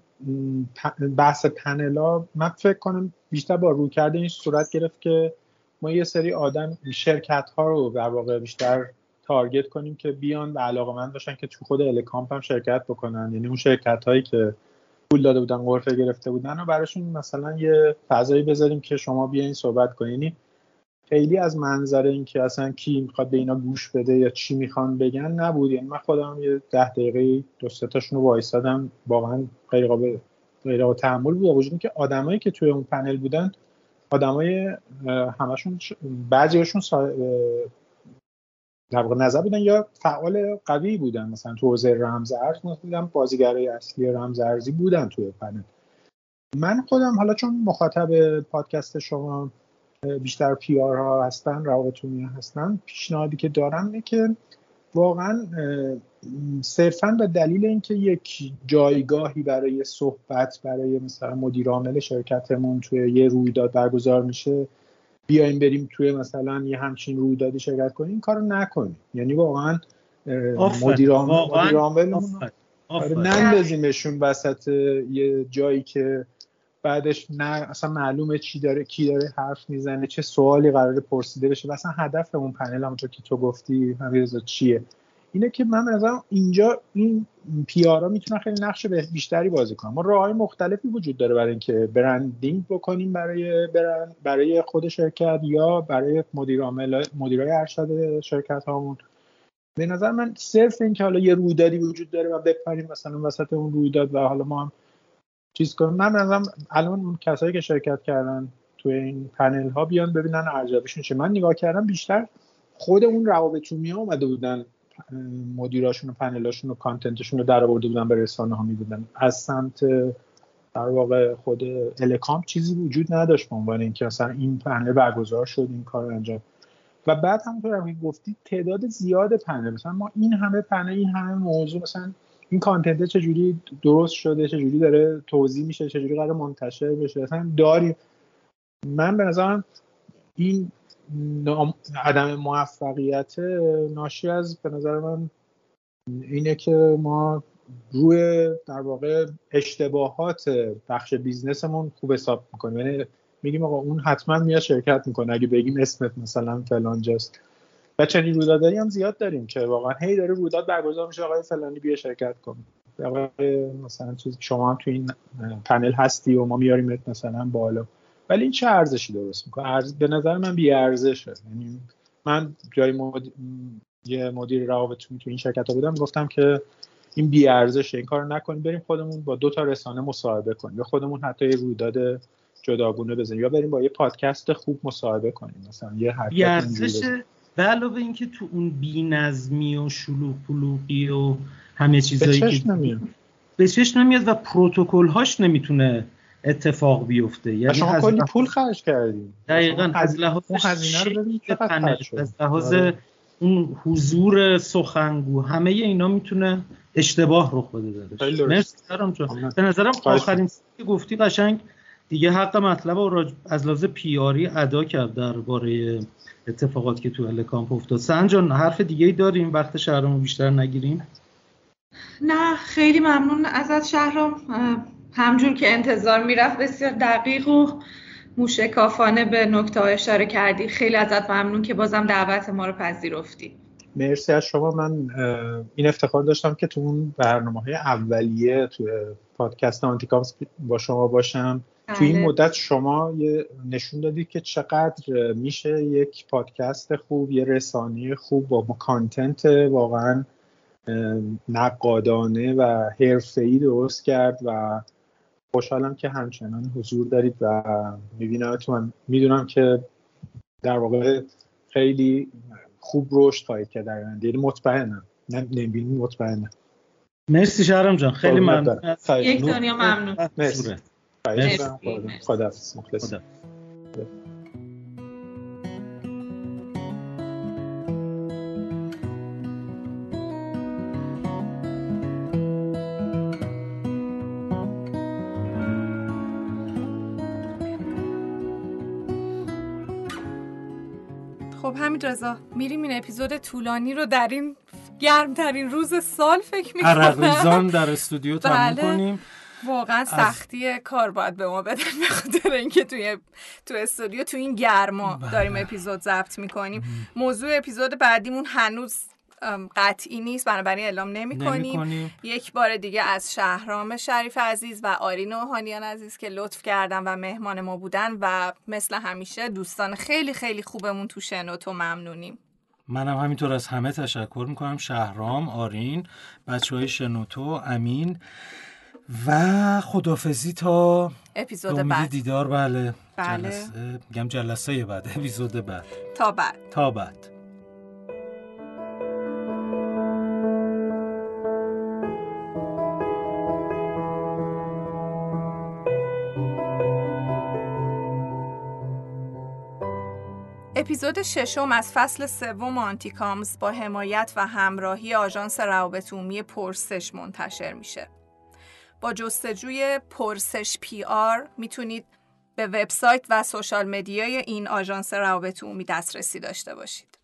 بحث پنل ها من فکر کنم بیشتر با رویکرد این صورت گرفت که ما یه سری آدم شرکت ها رو در واقع بیشتر تارگت کنیم که بیان و علاقه من باشن که تو خود الکامپ هم شرکت بکنن. یعنی اون شرکت هایی که پول داده بودن غرفه گرفته بودن و براشون مثلا یه فضایی بذاریم که شما بیاین صحبت کنین. یعنی خیلی از منظر اینکه اصلا کی می‌خواد به اینا گوش بده یا چی می‌خوان بگن نبود. یعنی من خودم یه ده دقیقه دو سه تاشون رو وایسادم واقعا غیر قابل غیر تحمل بود. وجود که آدمایی که توی اون پنل بودن آدمای همشون بعضیشون در واقع نظر بودن یا فعال قوی بودن. مثلا تو حوزه رمز ارز مثلا بازیگرای اصلی رمز ارزی بودن توی پنل. من خودم حالا چون مخاطب پادکست شما بیشتر پی آر ها هستن روابط هستن پیشنهادی که دارم اینه که واقعا صرفا به دلیل اینکه یک جایگاهی برای صحبت برای مثلا مدیر عامل شرکتمون توی یه رویداد برگزار میشه بیایم بریم توی مثلا یه همچین رویدادی شرکت کنیم این کارو نکنیم. یعنی واقعا مدیر عامل آره، نندازیمشون وسط یه جایی که بعدش نه اصلا معلومه چی داره کی داره حرف می‌زنه چه سوالی قراره پرسیده بشه. و اصلا هدف اون پنل همونطور که تو گفتی همیرزا چیه؟ اینه که من نظرم اینجا این پیارا می‌تونن خیلی نقش بیشتری بازی کنن. ما راه مختلفی وجود داره برای اینکه برندینگ بکنیم برای برند برای خود شرکت یا برای مدیر مدیرای ارشد شرکت هامون به نظر من صرف اینکه حالا یه رویدادی وجود داره و بپریم مثلا وسط اون رویداد و حالا ما هم چیز کنیم من نظرم الان کسایی که شرکت کردن توی این پنل ها بیان ببینن ارزیابیشون چه من نگاه کردم بیشتر خود اون روابط ها اومده بودن مدیراشون و پنلاشون و کانتنتشون رو در آورده بودن به رسانه ها می‌دادن. از سمت در واقع خود الکام چیزی وجود نداشت به عنوان اینکه مثلا این پنل برگزار شد این کار انجام. و بعد همونطور که گفتی تعداد زیاد پنل. مثلا ما این همه پنل این همه موضوع مثلا این کانتنت چجوری درست شده چجوری داره توضیح میشه چجوری قرار منتشر بشه؟ مثلا داریم من به نظرم این عدم موفقیت ناشی از به نظر من اینه که ما روی در واقع اشتباهات بخش بیزنسمون خوب حساب می‌کنیم. یعنی میگیم آقا اون حتما میاد شرکت می‌کنه. اگه بگیم اسمت مثلا فلانجاست و چنین رویدادهایی هم زیاد داریم که واقعا هی داره رویداد برگزار میشه آقای فلانی بیا شرکت کن. آقای مثلا چیزی شما هم تو این پنل هستی و ما میاریمت مثلا بالا. ولی این چه ارزشی درست می‌کنه؟ ارز... به نظر من بی ارزشه یعنی من جای مد... یه مدیر روابط تو این شرکت ها بودم گفتم که این بی ارزشه این کارو نکنیم بریم خودمون با دو تا رسانه مصاحبه کنیم. یا خودمون حتی رویداد جداگونه بزنیم یا بریم با یه پادکست خوب مصاحبه کنیم. مثلا یه
حرکت به علاوه اینکه تو اون بی نظمی و شلوغ پلوغی و همه چیزایی که
نمیاد.
به چشم نمیاد و پروتکل هاش نمی‌تونه اتفاق بیفته.
یعنی شما کلی پول خرج کردیم
دقیقا از لحاظ از لحاظ اون حضور سخنگو همه اینا می‌تونه اشتباه رخ بده مرسی به نظرم آخرین که گفتی قشنگ دیگه حق مطلب رو از لحاظ پیاری ادا کرد درباره اتفاقات که تو الکامپ افتاد. سنجان حرف دیگه ای داریم؟ وقت شهرمو بیشتر نگیریم؟
نه خیلی ممنون ازت شهرام. همجور که انتظار می‌رفت بسیار دقیق و موشکافانه به نکته اشاره کردی. خیلی ازت ممنون که بازم دعوت ما رو پذیرفتی.
مرسی از شما. من این افتخار داشتم که تو اون برنامه های اولیه تو پادکست آنتیکامس با شما باشم. تو این بله. مدت شما نشون دادید که چقدر میشه یک پادکست خوب یه رسانه خوب با کانتنت واقعا نقادانه و حرفه‌ای درست کرد و خوشحالم که همچنان حضور دارید و می‌بینم می‌دونم که در واقع خیلی خوب رشد خواهید که در آینده. یعنی مطمئنم. نمی‌بینی مطمئنم.
مرسی شهرام جان. خیلی ممنون.
یک دنیا ممنون.
مرسی. خدا
خب همین رضا میریم این اپیزود طولانی رو در این گرمترین روز سال فکر
می‌کنم. عرق ریزان در استودیو تموم بله. کنیم.
واقعا سختی کار باید به ما بدن به خاطر اینکه توی تو استودیو تو این گرما بله. داریم اپیزود ضبط می‌کنیم. موضوع اپیزود بعدیمون هنوز قطعی نیست بنابراین اعلام نمی کنیم. یک بار دیگه از شهرام شریف عزیز و آرین هانیان عزیز که لطف کردن و مهمان ما بودن و مثل همیشه دوستان خیلی خیلی خوبمون تو شنوتو ممنونیم.
منم همینطور از همه تشکر می‌کنم. شهرام آرین بچه های شنوتو امین. و خدافزی تا
اپیزود بعد.
دیدار. بله. بله. جلسه میگم جلسه بعد. اپیزود بعد.
تا بعد.
تا بعد.
اپیزود ششم از فصل سوم آنتیکامز با حمایت و همراهی آژانس روابط عمومی پرسش منتشر میشه. جستجوی پرسش PR می‌تونید به وبسایت و social media ی این آژانس روابط عمومی دسترسی داشته باشید.